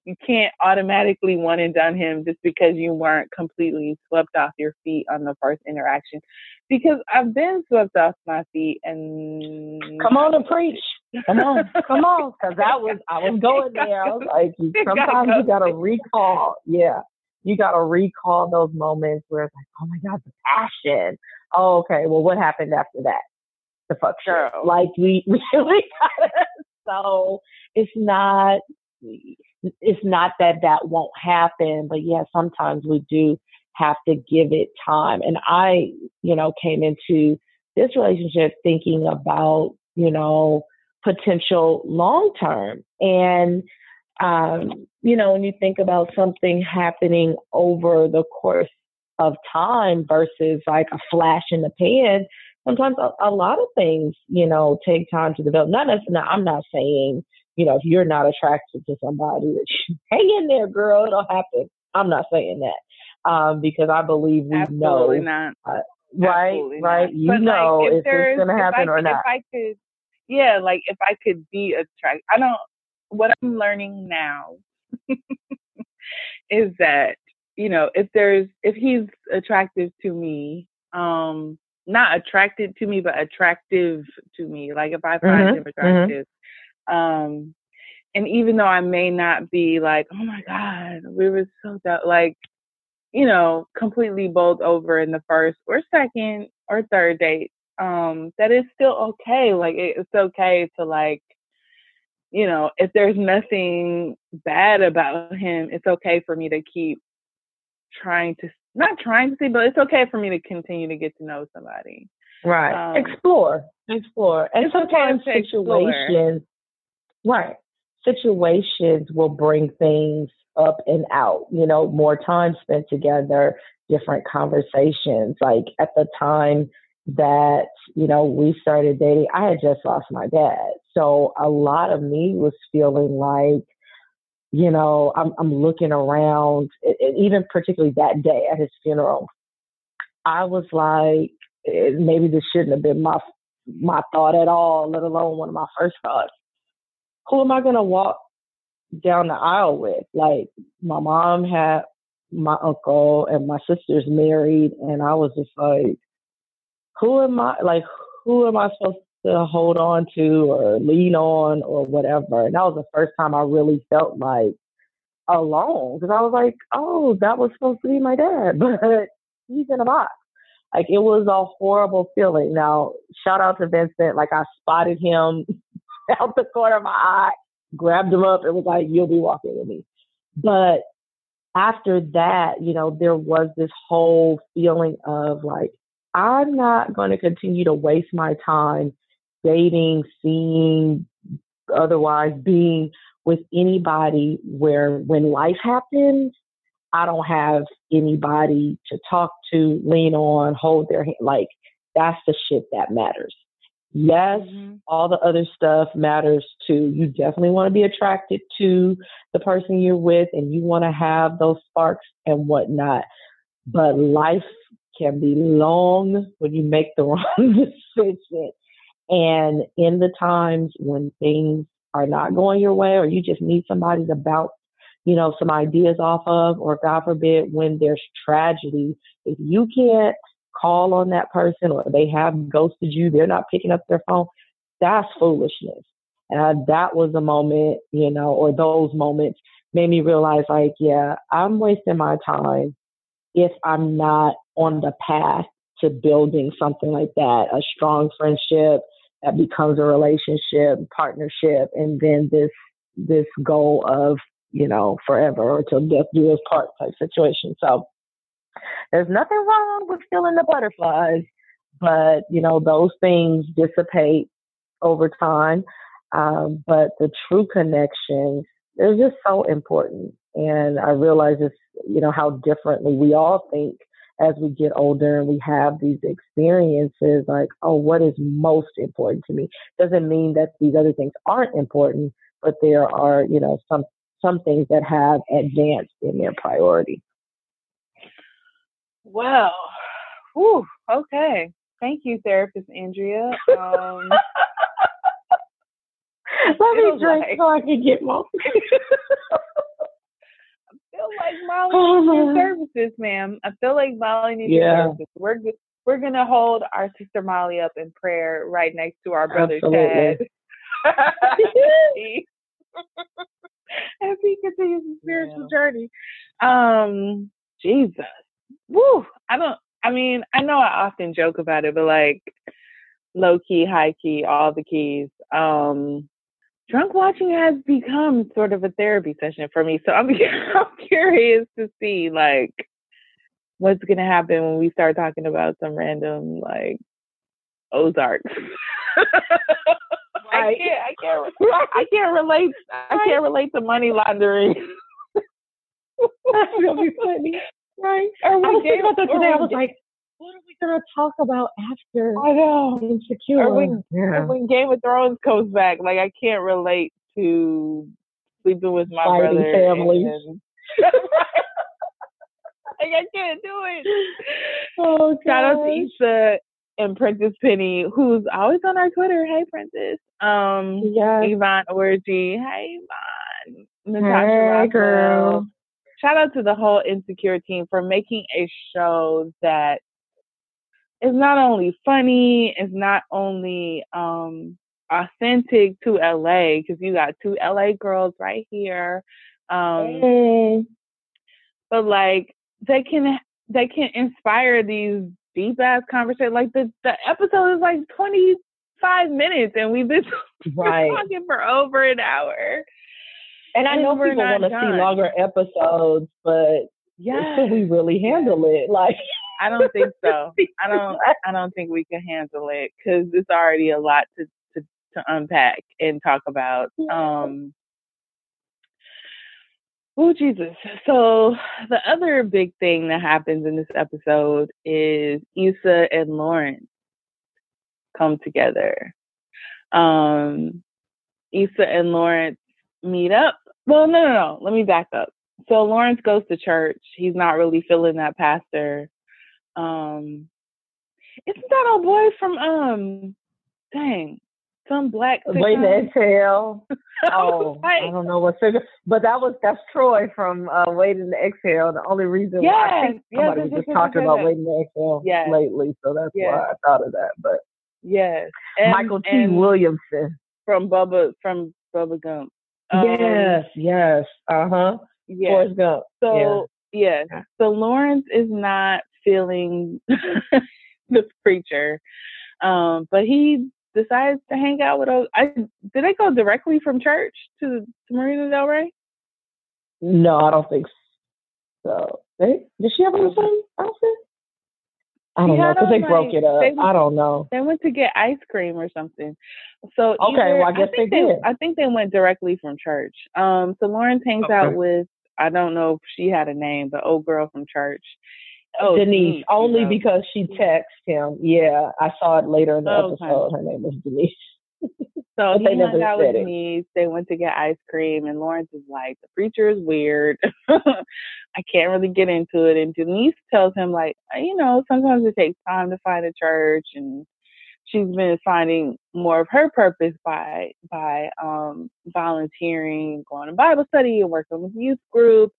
you can't automatically one and done him just because you weren't completely swept off your feet on the first interaction. Because I've been swept off my feet and come on and preach. Come on, come on, because that was I was going there. I was like, <laughs> sometimes you gotta recall, yeah, you gotta recall those moments where it's like, oh my god, the passion. Oh, okay. Well, what happened after that? The fuck show. Like <laughs> we really gotta. So it's not. It's not that that won't happen, but yeah, sometimes we do have to give it time. And I, you know, came into this relationship thinking about, you know, potential long term. And, um, you know, when you think about something happening over the course of time versus like a flash in the pan, sometimes a, a lot of things, you know, take time to develop. Not necessarily, I'm not saying, you know, if you're not attracted to somebody, <laughs> hang in there, girl, it'll happen. I'm not saying that um, because I believe we Absolutely know, uh, right, Absolutely right. Not. You but know like, if, if it's going to happen I, or not. If I could yeah, like if I could be attracted, I don't, what I'm learning now <laughs> is that, you know, if there's, if he's attractive to me, um, not attracted to me, but attractive to me, like if I find mm-hmm. him mm-hmm. attractive, mm-hmm. um, and even though I may not be like, oh my God, we were so like, you know, completely bowled over in the first or second or third date, um that is still okay like it's okay to like you know if there's nothing bad about him it's okay for me to keep trying to not trying to see but it's okay for me to continue to get to know somebody. Right. Um, explore. explore. And sometimes situations right situations will bring things up and out you know more time spent together different conversations like at the time that, you know, we started dating, I had just lost my dad. So a lot of me was feeling like, you know, I'm, I'm looking around, even particularly that day at his funeral. I was like, eh, maybe this shouldn't have been my my thought at all, let alone one of my first thoughts. Who am I going to walk down the aisle with? Like, my mom had my uncle and my sister's married, and I was just like, who am I like who am I supposed to hold on to or lean on or whatever. And that was the first time I really felt like alone because I was like, oh, that was supposed to be my dad, <laughs> but he's in a box. Like it was a horrible feeling. Now, shout out to Vincent. Like I spotted him <laughs> out the corner of my eye, grabbed him up, and was like, "You'll be walking with me." But after that, you know, there was this whole feeling of like, I'm not going to continue to waste my time dating, seeing, otherwise being with anybody where when life happens, I don't have anybody to talk to, lean on, hold their hand. Like, that's the shit that matters. Yes, mm-hmm. all the other stuff matters too. You definitely want to be attracted to the person you're with and you want to have those sparks and whatnot. But life can be long when you make the <laughs> wrong decision. And in the times when things are not going your way or you just need somebody to bounce, you know, some ideas off of, or God forbid, when there's tragedy, if you can't call on that person or they have ghosted you, they're not picking up their phone, that's foolishness. And that was a moment, you know, or those moments made me realize like, yeah, I'm wasting my time if I'm not on the path to building something like that, a strong friendship that becomes a relationship, partnership, and then this this goal of, you know, forever or till death do us part type situation. So there's nothing wrong with feeling the butterflies, but you know, those things dissipate over time. Um, but the true connections, they're just so important. And I realize it's, you know, how differently we all think as we get older and we have these experiences like, oh, what is most important to me? Doesn't mean that these other things aren't important, but there are, you know, some some things that have advanced in their priority. Well, whew, okay. Thank you, therapist Andrea. Um, <laughs> Let me drink like, so I can get more. <laughs> feel like Molly needs <sighs> services, ma'am. I feel like Molly needs yeah. your services. We're we're gonna hold our sister Molly up in prayer right next to our brother Absolutely. Chad. <laughs> <laughs> As he continues his spiritual yeah. journey. Um, Jesus. Woo. I don't I mean, I know I often joke about it, but like low key, high key, all the keys. Um drunk watching has become sort of a therapy session for me. So I'm, <laughs> I'm curious to see like what's gonna happen when we start talking about some random like Ozarks. I can't, I can't, I can't relate. I can't relate to money laundering. <laughs> <laughs> That's gonna be funny, right? Or I was thinking about that today. I was like, what are we gonna talk about after? I know. Insecure. Or when, yeah. or when Game of Thrones comes back, like I can't relate to sleeping with my Fighting brother. families. And, <laughs> like I can't do it. Oh, Shout out to Issa and Princess Penny, who's always on our Twitter. Hey, Princess. Um, yeah. Yvonne Orji. Hey, Yvonne. Natasha hey, girl. Shout out to the whole Insecure team for making a show that is not only funny, it's not only um, authentic to LA because you got two LA girls right here. Um, hey. But like they can they can inspire these deep ass conversations. Like the the episode is like twenty five minutes, and we've been <laughs> right. talking for over an hour. And I know people want to see longer episodes, but yeah, we really handle it? Like I don't think so. <laughs> I don't. I don't think we can handle it because it's already a lot to, to to unpack and talk about. Um. Oh Jesus! So the other big thing that happens in this episode is Issa and Lawrence come together. Um, Issa and Lawrence meet up. Well, no, no, no. Let me back up. So Lawrence goes to church. He's not really feeling that pastor um isn't that old boy from um dang some black wait to exhale <laughs> oh I don't know what figure but that was that's Troy from uh waiting to exhale the only reason yes, why I think somebody yes, was just talking about waiting to exhale yes. lately so that's yes. why I thought of that but yes and, Mykelti Williamson from Bubba from Bubba Gump um, yes yes uh-huh yes. Forrest Gump so yeah. yeah so Lawrence is not feeling <laughs> the preacher. Um, but he decides to hang out with. I did they go directly from church to, to Marina Del Rey? No, I don't think so. They did she have the same outfit? I don't know because they like, broke it up. They, I don't know. They went to get ice cream or something. So okay, either, well I guess I they, they, did. I think they went directly from church. Um, so Lawrence hangs okay. out with I don't know if she had a name, but old girl from church, Oh, Denise, only you know. because she texted him. Yeah, I saw it later in the oh, episode. Okay. Her name was Denise. So <laughs> he hung out with Denise. They went to get ice cream, and Lawrence is like, "The preacher is weird. <laughs> I can't really get into it." And Denise tells him, like, you know, sometimes it takes time to find a church, and she's been finding more of her purpose by by um, volunteering, going to Bible study, and working with youth group,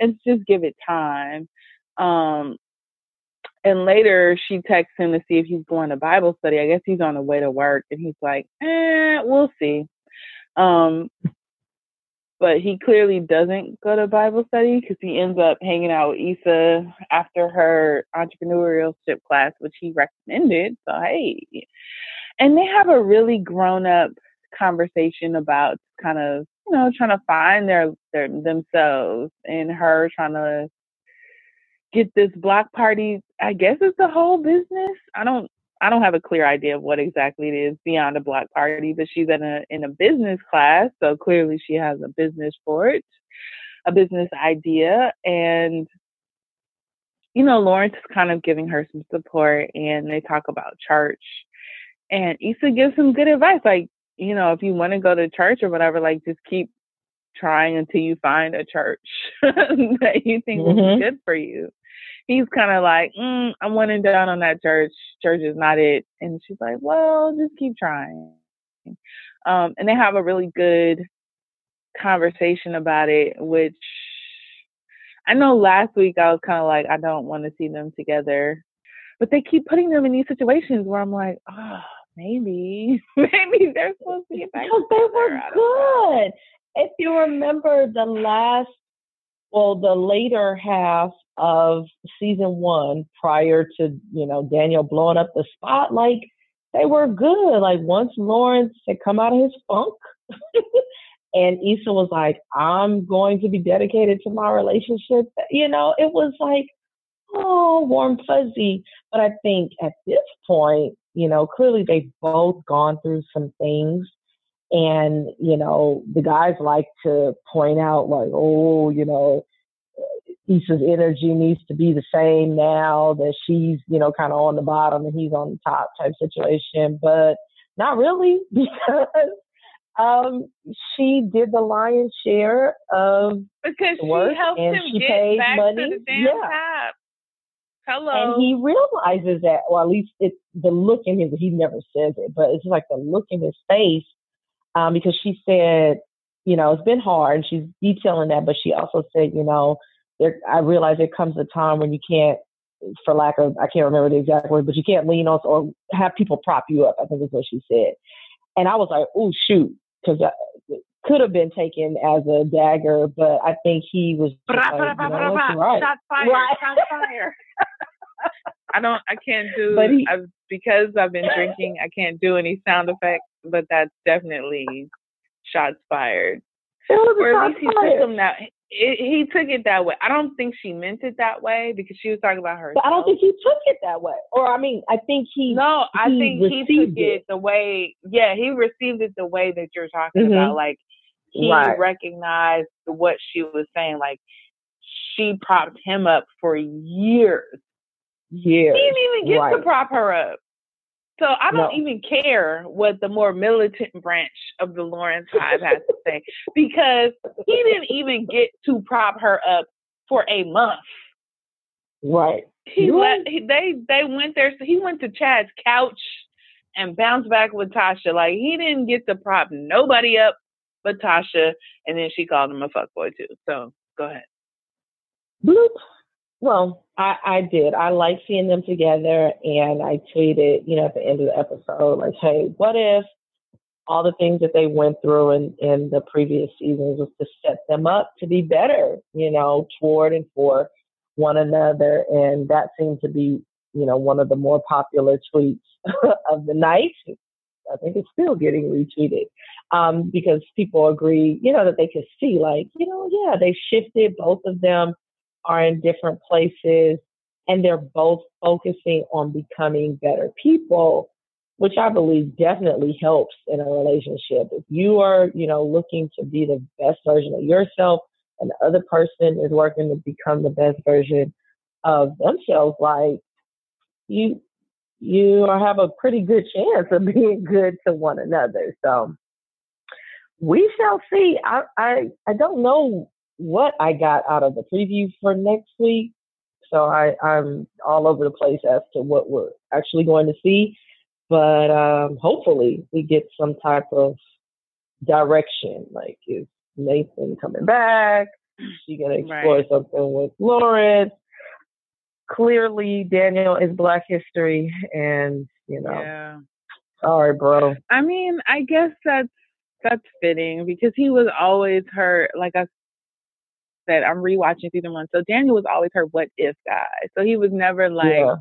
and just give it time. Um, and later she texts him to see if he's going to Bible study. I guess he's on the way to work, and he's like, "Eh, we'll see." Um, but he clearly doesn't go to Bible study because he ends up hanging out with Issa after her entrepreneurship class, which he recommended. So hey, and they have a really grown up conversation about kind of you know trying to find their their themselves and her trying to get this block party. I guess it's the whole business. I don't I don't have a clear idea of what exactly it is beyond a block party, but she's in a in a business class, so clearly she has a business for it, a business idea, and you know Lawrence is kind of giving her some support, and they talk about church, and Issa gives some good advice, like you know if you want to go to church or whatever, like just keep trying until you find a church <laughs> that you think mm-hmm. will be mm-hmm. good for you he's kind of like, mm, I'm one and done on that church. Church is not it. And she's like, well, just keep trying. Um, and they have a really good conversation about it, which I know last week I was kind of like, I don't want to see them together. But they keep putting them in these situations where I'm like, oh, maybe, <laughs> maybe they're supposed to get back. Because they were good. If you remember the last, well, the later half of season one prior to, you know, Daniel blowing up the spot, like they were good. Like once Lawrence had come out of his funk <laughs> and Issa was like, I'm going to be dedicated to my relationship, you know, it was like, oh, warm fuzzy. But I think at this point, you know, clearly they've both gone through some things. And, you know, the guys like to point out, like, oh, you know, Issa's energy needs to be the same now that she's, you know, kind of on the bottom and he's on the top type situation. But not really <laughs> because um, she did the lion's share of because the work she helped and him she get pays back money. to the damn yeah. top. Hello. And he realizes that, or at least it's the look in his. He never says it, but it's like the look in his face, um, because she said, you know, it's been hard. And she's detailing that, but she also said, you know, there, I realize there comes a time when you can't, for lack of, I can't remember the exact word, but you can't lean on or have people prop you up. I think is what she said. And I was like, oh shoot, because it could have been taken as a dagger, but I think he was like, you know, right. Shot fire, right. shot fire. <laughs> I don't, I can't do, but he, I've, because I've been drinking, I can't do any sound effects, but that's definitely shots fired. Or at least he took them that it, he took it that way. I don't think she meant it that way because she was talking about her. I don't think he took it that way. Or I mean, I think he. No, I he think he took it. it. the way. Yeah, he received it the way that you're talking mm-hmm. about. Like he right. recognized what she was saying. Like she propped him up for years. Years. He didn't even get right. to prop her up. So I don't no. even care what the more militant branch of the Lawrence Hive has to say because he didn't even get to prop her up for a month. Right. He let he, they they went there. So he went to Chad's couch and bounced back with Tasha. Like he didn't get to prop nobody up but Tasha, and then she called him a fuckboy too. So go ahead. Bloop. Well, I, I did. I like seeing them together, and I tweeted, you know, at the end of the episode, like, "Hey, what if all the things that they went through in in the previous seasons was to set them up to be better, you know, toward and for one another?" And that seemed to be, you know, one of the more popular tweets <laughs> of the night. I think it's still getting retweeted um, because people agree, you know, that they could see, like, you know, yeah, they shifted both of them are in different places and they're both focusing on becoming better people, which I believe definitely helps in a relationship. If you are, you know, looking to be the best version of yourself and the other person is working to become the best version of themselves, like you you have a pretty good chance of <laughs> being good to one another. So we shall see. I I, I don't know what I got out of the preview for next week. So I, I'm all over the place as to what we're actually going to see. But um, hopefully we get some type of direction. Like is Nathan coming back? Is she gonna explore right. something with Lawrence? Clearly Daniel is black history and you know yeah. sorry bro. I mean, I guess that's that's fitting because he was always hurt. like I said, I'm rewatching season one. So Daniel was always her what if guy. So he was never like yeah.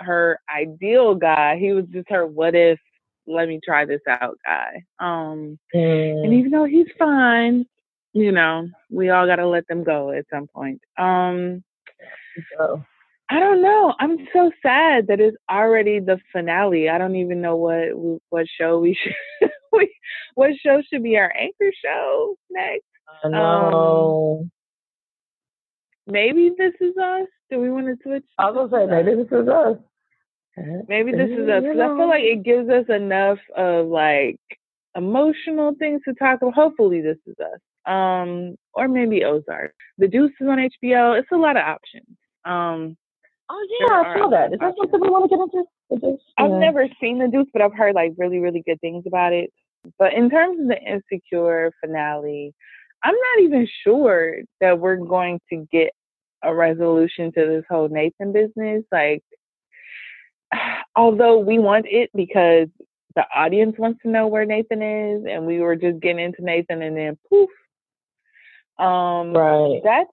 her ideal guy. He was just her what if let me try this out guy. Um mm. and even though he's fine, you know, we all gotta let them go at some point. Um so. I don't know. I'm so sad that it's already the finale. I don't even know what what show we <laughs> should we, what show should be our anchor show next. I know. Um, maybe this is us. Do we want to switch? I was gonna say maybe this is us. Maybe this is us because I feel like it gives us enough of like emotional things to talk about. Hopefully, this is us. Um, or maybe Ozark. The Deuce is on HBO. It's a lot of options. Um, oh yeah, I saw that. Is that something we want to get into? The I've yeah. never seen the Deuce, but I've heard like really, really good things about it. But in terms of the Insecure finale, I'm not even sure that we're going to get a resolution to this whole Nathan business. Like, <sighs> although we want it because the audience wants to know where Nathan is, and we were just getting into Nathan, and then poof. Um, right. That's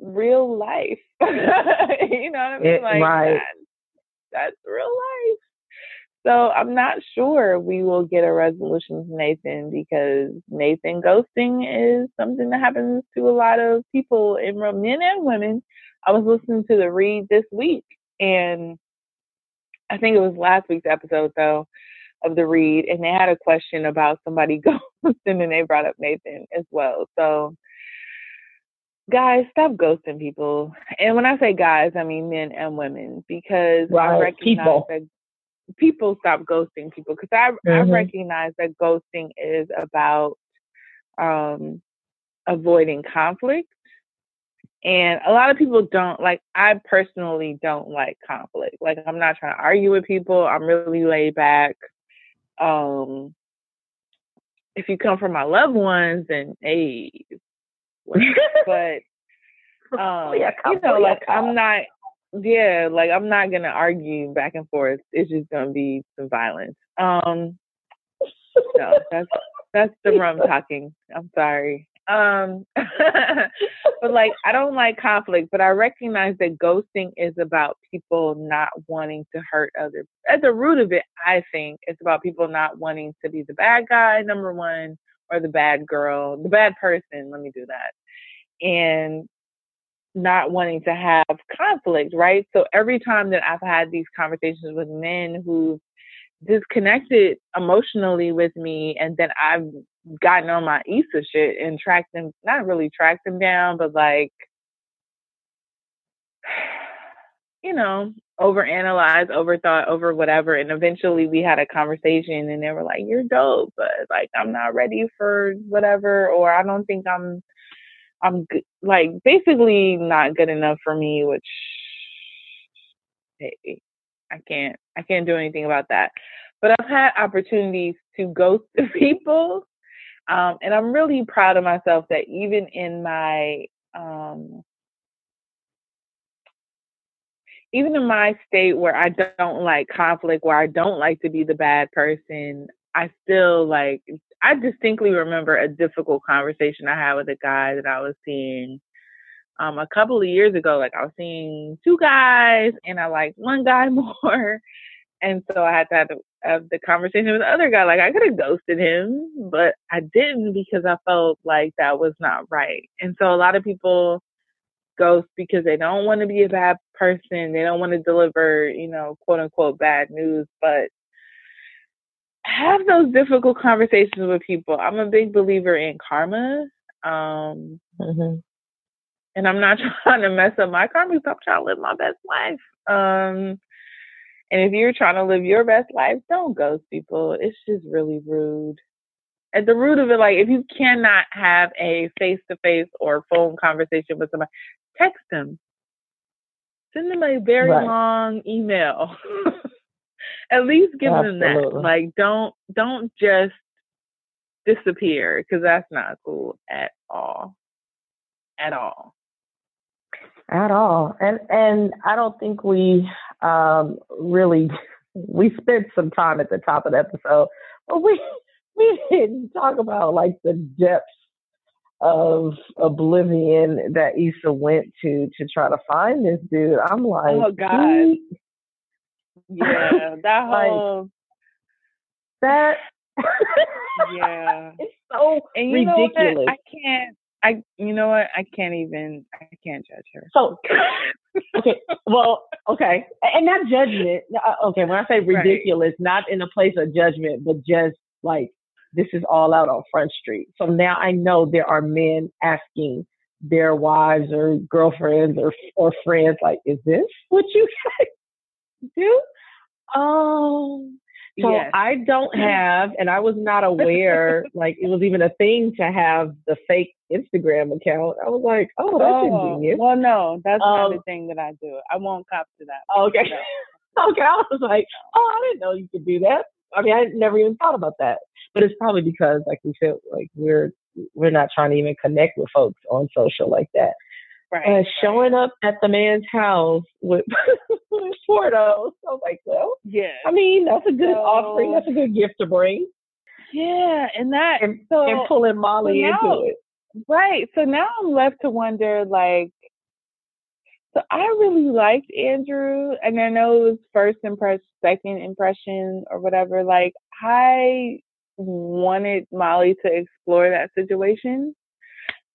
real life. <laughs> you know what I mean? It, like right. that, that's real life. So I'm not sure we will get a resolution to Nathan because Nathan ghosting is something that happens to a lot of people in men and women. I was listening to the read this week and I think it was last week's episode though of the read and they had a question about somebody <laughs> ghosting and they brought up Nathan as well. So guys, stop ghosting people. And when I say guys, I mean men and women because right. I recognize people. that people stop ghosting people because I, mm-hmm. I recognize that ghosting is about um, avoiding conflict. And a lot of people don't like, I personally don't like conflict. Like, I'm not trying to argue with people. I'm really laid back. Um, if you come from my loved ones, then hey, <laughs> but <laughs> um, yeah, you know, like I'm not yeah, like I'm not gonna argue back and forth. It's just gonna be some violence. Um, no, that's that's the rum <laughs> talking. I'm sorry. Um, <laughs> but like I don't like conflict, but I recognize that ghosting is about people not wanting to hurt others. At the root of it, I think it's about people not wanting to be the bad guy, number one, or the bad girl, the bad person. Let me do that. And not wanting to have conflict, right? So every time that I've had these conversations with men who've disconnected emotionally with me and then I've gotten on my Issa shit and tracked them not really tracked them down, but like <sighs> you know, overanalyze, overthought, over whatever. And eventually we had a conversation and they were like, You're dope, but like I'm not ready for whatever or I don't think I'm I'm like basically not good enough for me, which hey, I can't I can't do anything about that. But I've had opportunities to ghost <laughs> people, um, and I'm really proud of myself that even in my um, even in my state where I don't like conflict, where I don't like to be the bad person, I still like I distinctly remember a difficult conversation I had with a guy that I was seeing um, a couple of years ago. Like I was seeing two guys and I liked one guy <laughs> more. And so I had to have the, have the conversation with the other guy. Like I could have ghosted him, but I didn't because I felt like that was not right. And so a lot of people ghost because they don't want to be a bad person. They don't want to deliver, you know, quote unquote bad news, but have those difficult conversations with people. I'm a big believer in karma. Um, mm-hmm. and I'm not <laughs> trying to mess up my karma. I'm trying to live my best life. Um, and if you're trying to live your best life, don't ghost people. It's just really rude. At the root of it, like if you cannot have a face to face or phone conversation with somebody, text them. Send them a very right. long email. <laughs> At least give Absolutely. them that. Like don't don't just disappear because that's not cool at all. At all. At all. And and I don't think we um really we spent some time at the top of the episode, but we <laughs> we didn't talk about like the depths of oblivion that Issa went to to try to find this dude. I'm like, oh god, yeah, <laughs> that whole like, that. yeah, <laughs> it's so and ridiculous. I can't. I you know what? I can't even. I can't judge her. So <laughs> okay, well, okay, and not judgment. Uh, okay, when I say ridiculous, right. not in a place of judgment, but just like this is all out on Front Street. So now I know there are men asking their wives or girlfriends or or friends, like, is this what you do? Um, so yes. I don't <laughs> have, and I was not aware, like it was even a thing to have the fake Instagram account. I was like, oh, that's oh, ingenious. Well, no, that's um, not the thing that I do. I won't cop to that. Okay. <laughs> okay. I was like, oh, I didn't know you could do that. I mean, I never even thought about that. But it's probably because, like we feel like we're we're not trying to even connect with folks on social like that. Uh, right. And showing up at the man's house with, <laughs> with Porto. So like, well, yeah. I mean, that's a good so, offering. That's a good gift to bring. Yeah, and that and, so, and pulling Molly so now, into it. Right. So now I'm left to wonder, like, so I really liked Andrew, and I know it was first impression, second impression, or whatever. Like, I wanted Molly to explore that situation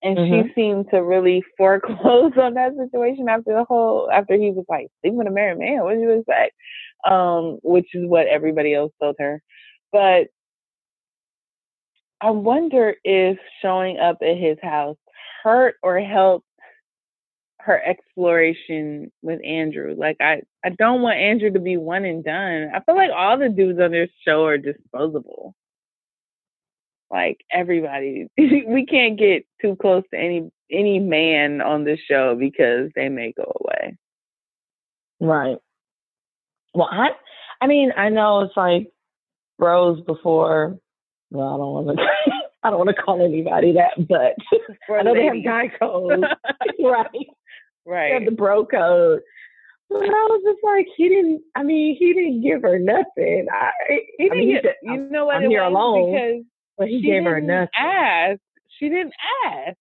and mm-hmm. she seemed to really foreclose <laughs> on that situation after the whole after he was like sleeping with a married man what do you expect? Um which is what everybody else told her. But i wonder if showing up at his house hurt or helped her exploration with andrew. Like i i don't want andrew to be one and done. I feel like all the dudes on this show are disposable like everybody <laughs> we can't get too close to any any man on this show because they may go away right well i i mean i know it's like bros before well i don't want to <laughs> i don't want to call anybody that but <laughs> i know they have guy code right right they have the bro code but I was just like, he didn't. I mean, he didn't give her nothing. I, he didn't. I mean, get, you know what? I'm here alone because but he gave her nothing. Ask. She didn't ask.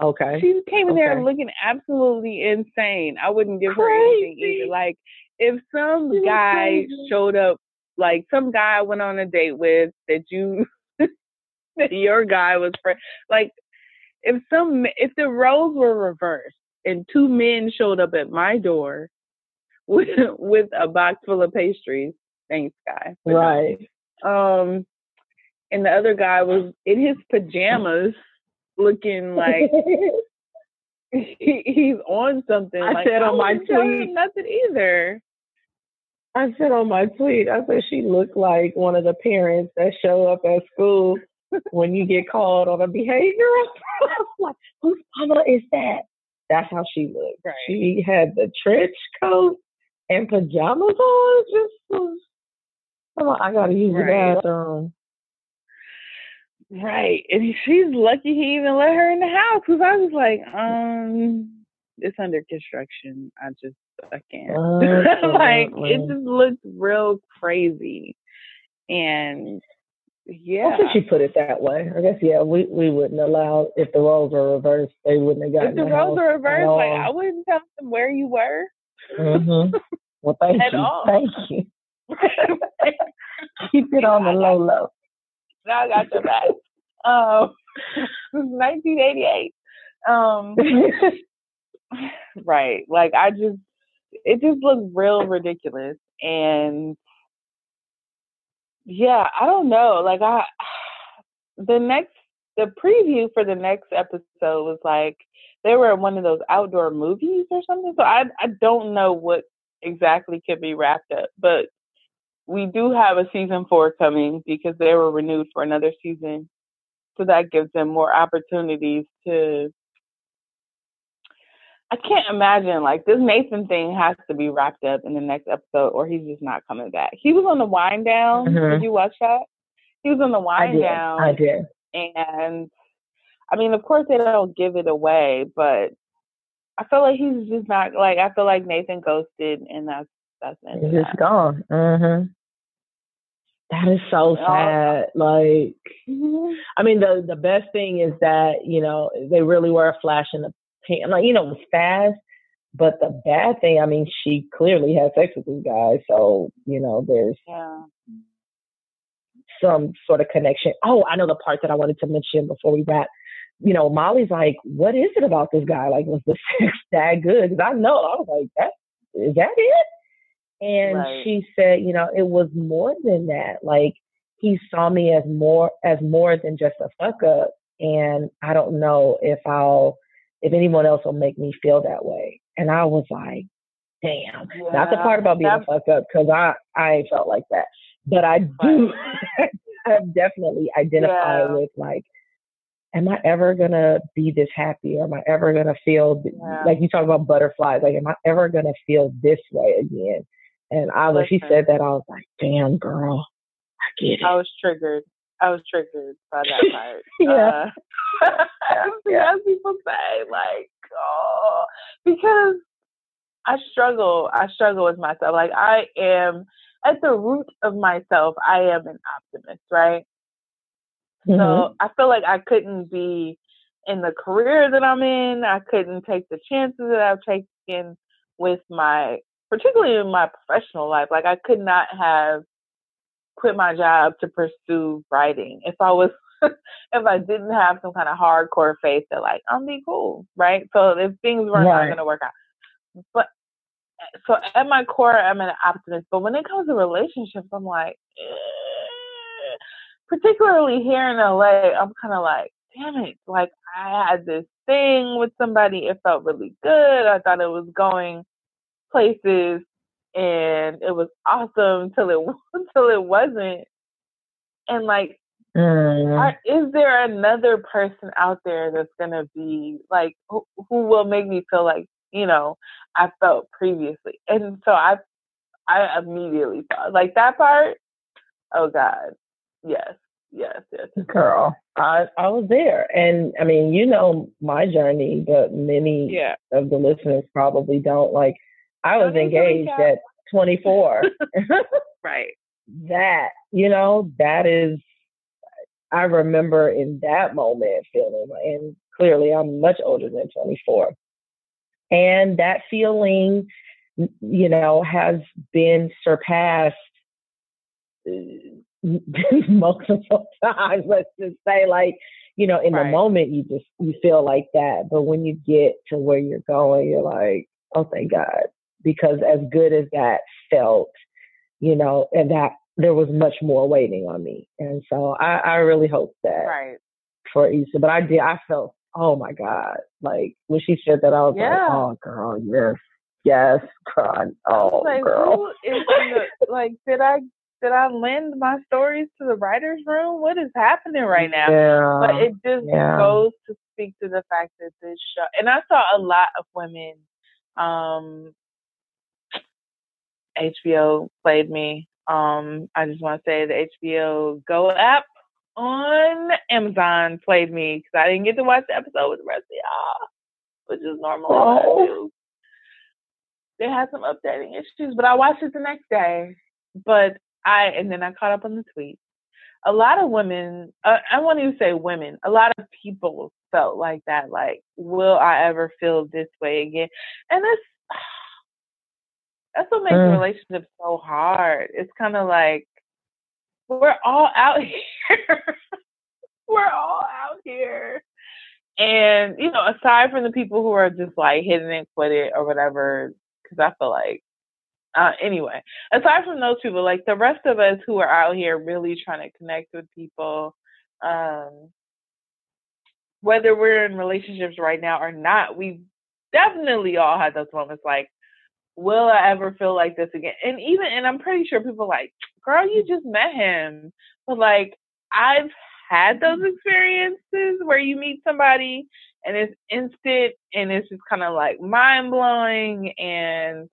Okay. She came in okay. there looking absolutely insane. I wouldn't give Crazy. her anything either. Like if some she guy showed up, like some guy I went on a date with that you <laughs> that your guy was friend, like if some if the roles were reversed and two men showed up at my door with <laughs> with a box full of pastries, thanks, guy. Right. Um, and the other guy was in his pajamas looking <laughs> like he, he's on something. I like, said on my tweet nothing either. I said on my tweet, I said she looked like one of the parents that show up at school when you get called on a behavior. <laughs> like, whose mama is that? That's how she looked. Right. She had the trench coat and pajamas on. Just was, I gotta use right. the bathroom. Right. And she's lucky he even let her in the house because I was like, um, it's under construction. I just, I can't. <laughs> like, it just looks real crazy. And yeah. I think she put it that way. I guess, yeah, we, we wouldn't allow, if the roles were reversed, they wouldn't have gotten If the, the roles were reversed, like, I wouldn't tell them where you were. Mm-hmm. Well, thank <laughs> At you. All. Thank you. <laughs> Keep it on the low low. Now I got your back. Um, <laughs> 1988. Um, <laughs> right. Like I just, it just looks real ridiculous, and yeah, I don't know. Like I, <sighs> the next the preview for the next episode was like they were in one of those outdoor movies or something. So I I don't know what exactly could be wrapped up, but we do have a season four coming because they were renewed for another season. So that gives them more opportunities to I can't imagine like this Nathan thing has to be wrapped up in the next episode or he's just not coming back. He was on the wind down. Mm-hmm. Did you watch that? He was on the wind I did. down. I did. And I mean, of course they don't give it away, but I feel like he's just not like I feel like Nathan ghosted and that's that's it. He's just gone. Mm-hmm. That is so sad. Like, mm-hmm. I mean, the the best thing is that you know they really were a flash in the pan. Like, you know, it was fast. But the bad thing, I mean, she clearly had sex with this guy, so you know, there's yeah. some sort of connection. Oh, I know the part that I wanted to mention before we wrap. You know, Molly's like, "What is it about this guy? Like, was the <laughs> sex that good?" Because I know I was like, "That is that it?" And right. she said, you know, it was more than that. Like he saw me as more as more than just a fuck up. And I don't know if I'll if anyone else will make me feel that way. And I was like, damn. Yeah, Not the part about being a fuck up, because I I felt like that. But I do <laughs> I definitely identify yeah. with like am I ever gonna be this happy? Or am I ever gonna feel yeah. like you talk about butterflies? Like, am I ever gonna feel this way again? And I when she said that, I was like, damn, girl, I get it. I was triggered. I was triggered by that <laughs> part. yeah. Uh, yeah. <laughs> As people say, like, oh, because I struggle. I struggle with myself. Like, I am at the root of myself. I am an optimist, right? Mm-hmm. So I feel like I couldn't be in the career that I'm in. I couldn't take the chances that I've taken with my particularly in my professional life, like I could not have quit my job to pursue writing if I was <laughs> if I didn't have some kind of hardcore faith that like I'm be cool, right? So if things weren't right. going to work out, but so at my core, I'm an optimist. But when it comes to relationships, I'm like, eh. particularly here in LA, I'm kind of like, damn it, like I had this thing with somebody, it felt really good. I thought it was going places and it was awesome till it <laughs> until it wasn't. And like, mm. are, is there another person out there that's gonna be like who, who will make me feel like you know I felt previously? And so I, I immediately thought like that part. Oh God, yes, yes, yes. Girl, I I was there, and I mean, you know my journey, but many yeah. of the listeners probably don't. Like, I was engaged at 24. <laughs> <laughs> right. That, you know, that is, I remember in that moment feeling, and clearly I'm much older than 24. And that feeling, you know, has been surpassed uh, <laughs> multiple times. Let's just say, like, you know, in right. the moment you just you feel like that, but when you get to where you're going, you're like, oh, thank God, because as good as that felt, you know, and that there was much more waiting on me. And so I, I really hope that right. for Issa. But I did I felt, oh my God. Like when she said that I was yeah. like, Oh girl, yes. Yes, God. Oh like, girl. The, like did I did I lend my stories to the writer's room? What is happening right now? Yeah, but it just yeah. goes to speak to the fact that this show and I saw a lot of women um HBO played me. Um, I just want to say the HBO Go app on Amazon played me because I didn't get to watch the episode with the rest of y'all, which is normal. Oh. They had some updating issues, but I watched it the next day. But I and then I caught up on the tweets. A lot of women, uh, I won't even say women, a lot of people felt like that. Like, will I ever feel this way again? And it's that's what makes mm. relationships so hard. It's kind of like we're all out <laughs> here. we're all out here. And, you know, aside from the people who are just like hitting and quit it or whatever, because I feel like, uh, anyway, aside from those people, like the rest of us who are out here really trying to connect with people, um, whether we're in relationships right now or not, we definitely all had those moments like, will I ever feel like this again? And even, and I'm pretty sure people like, girl, you just met him. But like, I've had those experiences where you meet somebody and it's instant and it's just kind of like mind blowing and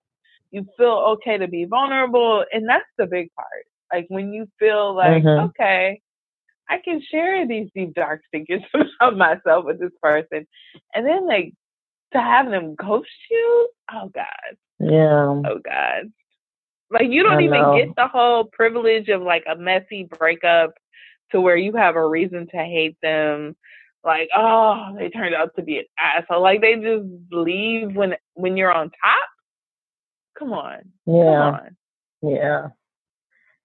you feel okay to be vulnerable. And that's the big part. Like when you feel like, mm-hmm. okay, I can share these deep dark secrets <laughs> about myself with this person. And then like to have them ghost you, oh God. Yeah. Oh God. Like you don't I even know. get the whole privilege of like a messy breakup to where you have a reason to hate them. Like, oh, they turned out to be an asshole. Like they just leave when when you're on top. Come on. Yeah. Come on. Yeah.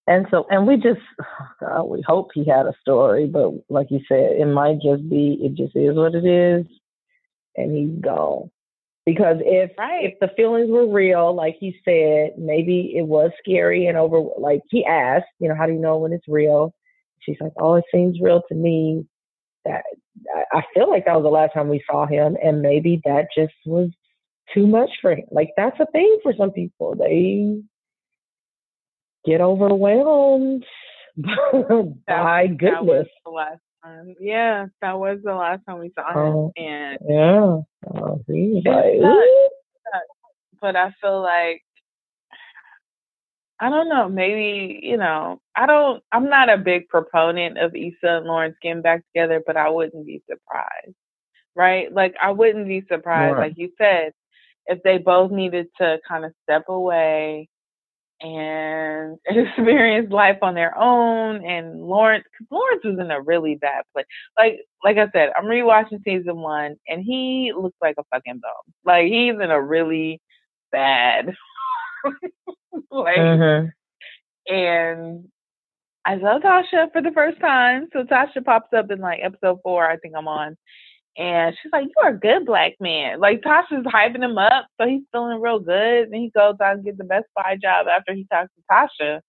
And so, and we just, oh, God, we hope he had a story, but like you said, it might just be, it just is what it is, and he's gone. Because if right. if the feelings were real, like he said, maybe it was scary and over. Like he asked, you know, how do you know when it's real? She's like, oh, it seems real to me. That I feel like that was the last time we saw him, and maybe that just was too much for him. Like that's a thing for some people. They get overwhelmed <laughs> by goodness. Time. Yeah, that was the last time we saw him. Oh, and yeah, oh, he's like, <laughs> but I feel like I don't know, maybe, you know, I don't I'm not a big proponent of Issa and Lawrence getting back together, but I wouldn't be surprised. Right? Like I wouldn't be surprised, like you said, if they both needed to kind of step away and <laughs> experience life on their own. And Lawrence, Lawrence was in a really bad place. Like, like I said, I'm rewatching season one, and he looks like a fucking bum. Like he's in a really bad. <laughs> like, mm-hmm. and I saw Tasha for the first time. So Tasha pops up in like episode four, I think I'm on. And she's like, You're a good black man. Like Tasha's hyping him up, so he's feeling real good. And he goes out and gets the Best Buy job after he talks to Tasha.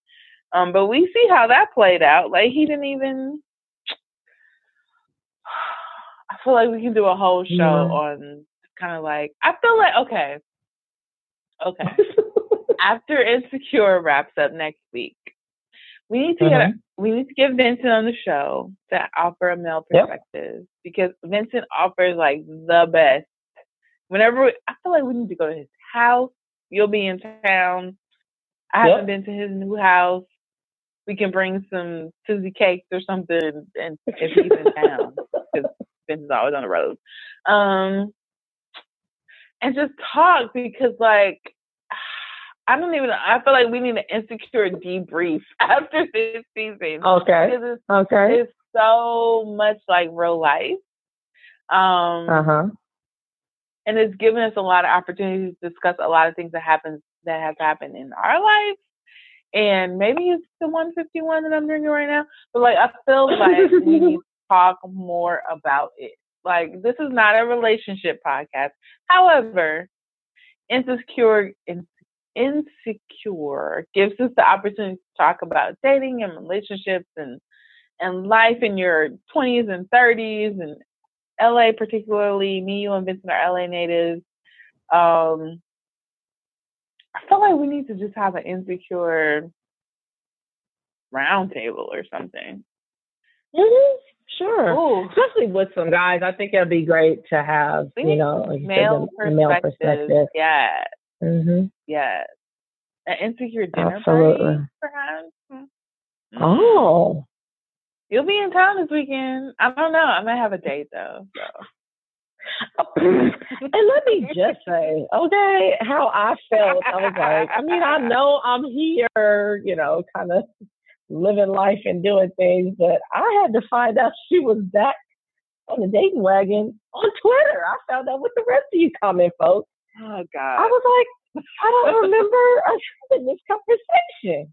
Um, but we see how that played out. Like he didn't even <sighs> I feel like we can do a whole show yeah. on kind of like I feel like okay. Okay. <laughs> After Insecure wraps up next week, we need to uh-huh. get we need to get Vincent on the show to offer a male perspective yep. because Vincent offers like the best. Whenever we, I feel like we need to go to his house, you'll be in town. I yep. haven't been to his new house. We can bring some Susie cakes or something, and if he's in town, <laughs> because Vincent's always on the road. Um, and just talk because like I don't even. Know. I feel like we need an insecure debrief <laughs> after this season. Okay. It's, okay. It's so much like real life. Um. Uh huh. And it's given us a lot of opportunities to discuss a lot of things that happen that have happened in our life. And maybe it's the 151 that I'm drinking right now. But like I feel <laughs> like we need to talk more about it. Like this is not a relationship podcast. However, insecure insecure gives us the opportunity to talk about dating and relationships and and life in your 20s and 30s and LA particularly me you and Vincent are LA natives um I feel like we need to just have an insecure roundtable or something mm-hmm. Sure. Ooh. Especially with some guys. I think it'd be great to have, you know, male, perspective. male perspective. Yeah. Mm-hmm. Yes. An insecure dinner Absolutely. party, perhaps. Mm-hmm. Oh. You'll be in town this weekend. I don't know. I might have a date though. So. <laughs> and let me just say, okay, how I felt. I was like, I mean, I know I'm here, you know, kind of living life and doing things, but I had to find out she was back on the dating wagon on Twitter. I found out with the rest of you comment folks. Oh God. I was like, I don't remember <laughs> us having this conversation.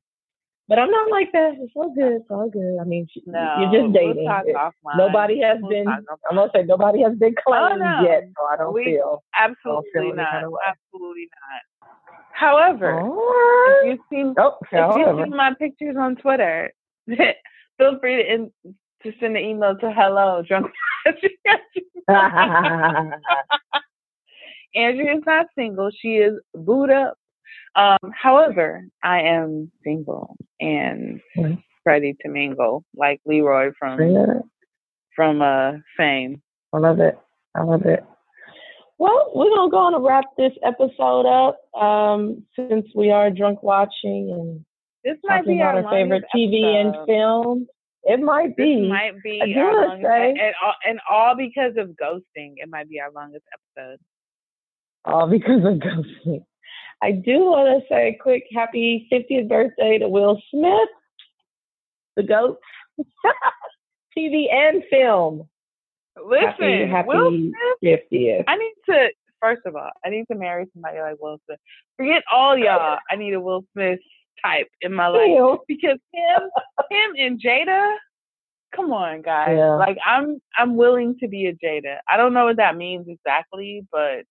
But I'm not like that. It's all good. It's all good. I mean, no, you're just dating. We'll nobody has we'll been. I'm gonna say nobody has been oh, claimed oh, no. yet, so I don't we, feel absolutely don't feel not. Kind of absolutely not. However, if you see oh, if you see my pictures on Twitter, <laughs> feel free to in, to send an email to hello drunk <laughs> Andrea is not single. She is booed up. Um, however, I am single and mm-hmm. ready to mingle, like Leroy from yeah. from uh Fame. I love it. I love it. Well, we're gonna go on and wrap this episode up. Um, since we are drunk watching and this might be about our, our favorite TV episode. and film. It might be. This might be our longest, say, and, all, and all because of ghosting. It might be our longest episode. Uh, all <laughs> because of ghosting. I do want to say a quick happy 50th birthday to Will Smith, the GOAT, <laughs> TV and film. Listen, happy, happy Will Smith, 50th. I need to, first of all, I need to marry somebody like Will Smith. Forget all y'all. I need a Will Smith type in my life Ew. because him, him and Jada. Come on, guys. Yeah. Like I'm, I'm willing to be a Jada. I don't know what that means exactly, but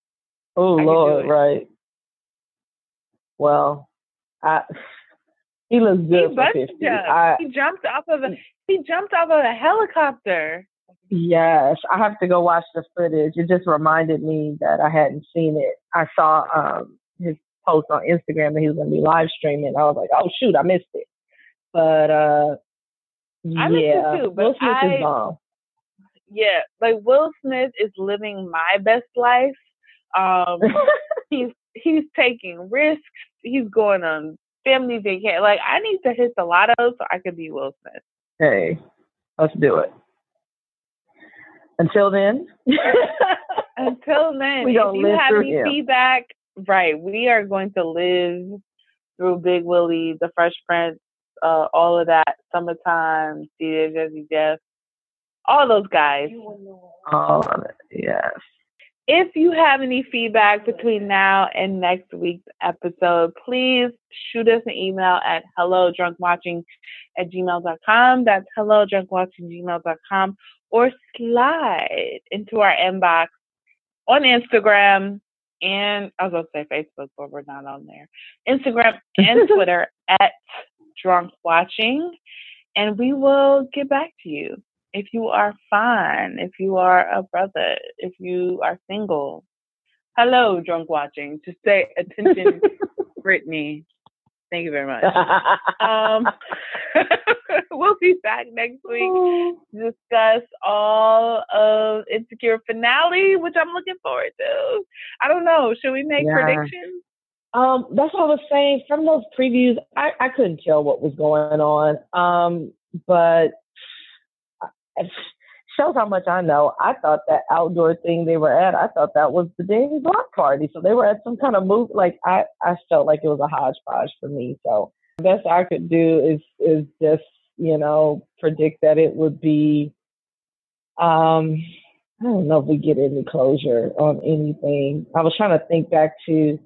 oh Lord, right. Well, I <sighs> he looks good he for 50. I, he jumped off of a he jumped off of a helicopter. Yes, I have to go watch the footage. It just reminded me that I hadn't seen it. I saw um his post on Instagram that he was going to be live streaming. I was like, oh shoot, I missed it. But uh I yeah, too, Will Smith I, is bomb. Yeah, like Will Smith is living my best life. Um, <laughs> he's he's taking risks. He's going on family vacation. Like I need to hit the lotto so I could be Will Smith. Hey, let's do it. Until then. <laughs> Until then, we if you have any him. feedback, right, we are going to live through Big Willie, The Fresh Prince, uh, all of that, Summertime, DJ Jazzy Jeff, all those guys. All of it, yes. If you have any feedback between now and next week's episode, please shoot us an email at hello drunkwatching at gmail.com. That's hello drunkwatching gmail.com or slide into our inbox on Instagram and I was going to say Facebook, but we're not on there. Instagram and <laughs> Twitter at drunk watching, and we will get back to you if you are fine, if you are a brother, if you are single. Hello, drunk watching. To say <laughs> attention, Brittany. Thank you very much. um, <laughs> we'll be back next week <laughs> to discuss all of Insecure finale, which I'm looking forward to. I don't know. Should we make yeah. predictions? Um, that's what I was saying. From those previews, I, I couldn't tell what was going on. Um, but <laughs> shows how much I know. I thought that outdoor thing they were at, I thought that was the Danny block party. So they were at some kind of move. Like I, I felt like it was a hodgepodge for me. So the best I could do is is just you know predict that it would be. Um, I don't know if we get any closure on anything. I was trying to think back to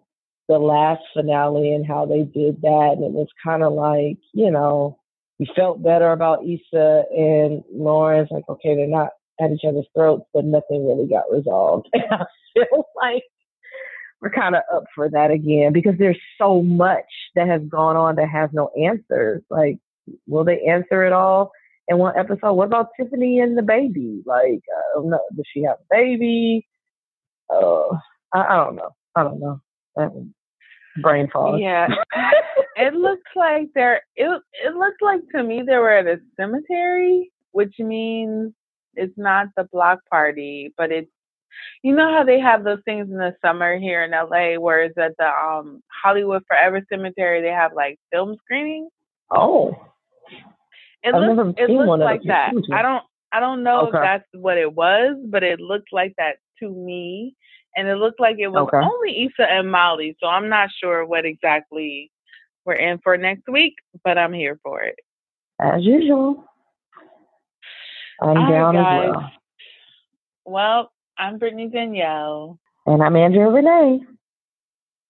the last finale and how they did that, and it was kind of like you know we felt better about Issa and Lawrence. Like, okay, they're not at each other's throats, but nothing really got resolved. And <laughs> I feel like we're kind of up for that again because there's so much that has gone on that has no answers. Like, will they answer it all in one episode? What about Tiffany and the baby? Like, I don't know. Does she have a baby? Uh, I, I don't know. I don't know. Brain fog. Yeah. <laughs> it looks like they're it it looks like to me they were at a cemetery, which means it's not the block party, but it's you know how they have those things in the summer here in LA where it's at the um Hollywood Forever Cemetery they have like film screenings? Oh. It I've looks it looks like that. I don't I don't know okay. if that's what it was, but it looked like that to me. And it looked like it was okay. only Issa and Molly, so I'm not sure what exactly we're in for next week, but I'm here for it. As usual. I'm All down right, as well. Well, I'm Brittany Danielle. And I'm Andrea Renee.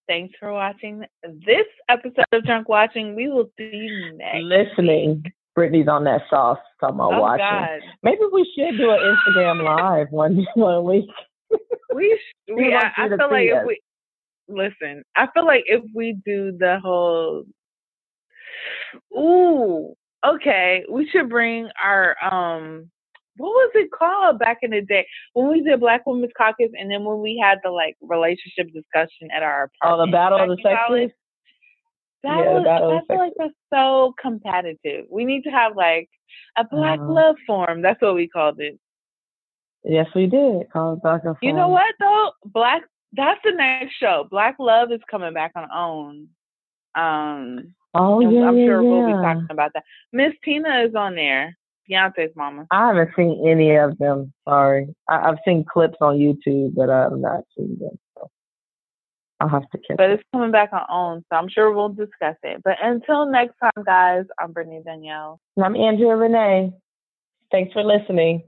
Thanks for watching this episode of Drunk Watching. We will see you next. Listening. Brittany's on that sauce talking about oh, watching. God. Maybe we should do an Instagram live one <laughs> one week. We, we I, I feel like if we listen, I feel like if we do the whole, ooh, okay, we should bring our um what was it called back in the day when we did Black Women's Caucus, and then when we had the like relationship discussion at our. Oh, the battle of the sexes. That yeah, was, I feel like that's so competitive. We need to have like a Black uh, Love Forum. That's what we called it. Yes, we did. Called Black Love You know what though? Black. That's the next show. Black Love is coming back on OWN. Um. Oh yeah, I'm yeah, sure yeah. we'll be talking about that. Miss Tina is on there. Beyonce's mama. I haven't seen any of them. Sorry, I, have seen clips on YouTube, but I've not seen them. So I'll have to catch. But it's coming back on OWN, so I'm sure we'll discuss it. But until next time, guys, I'm Brittany Danielle. And I'm Andrea Renee. Thanks for listening.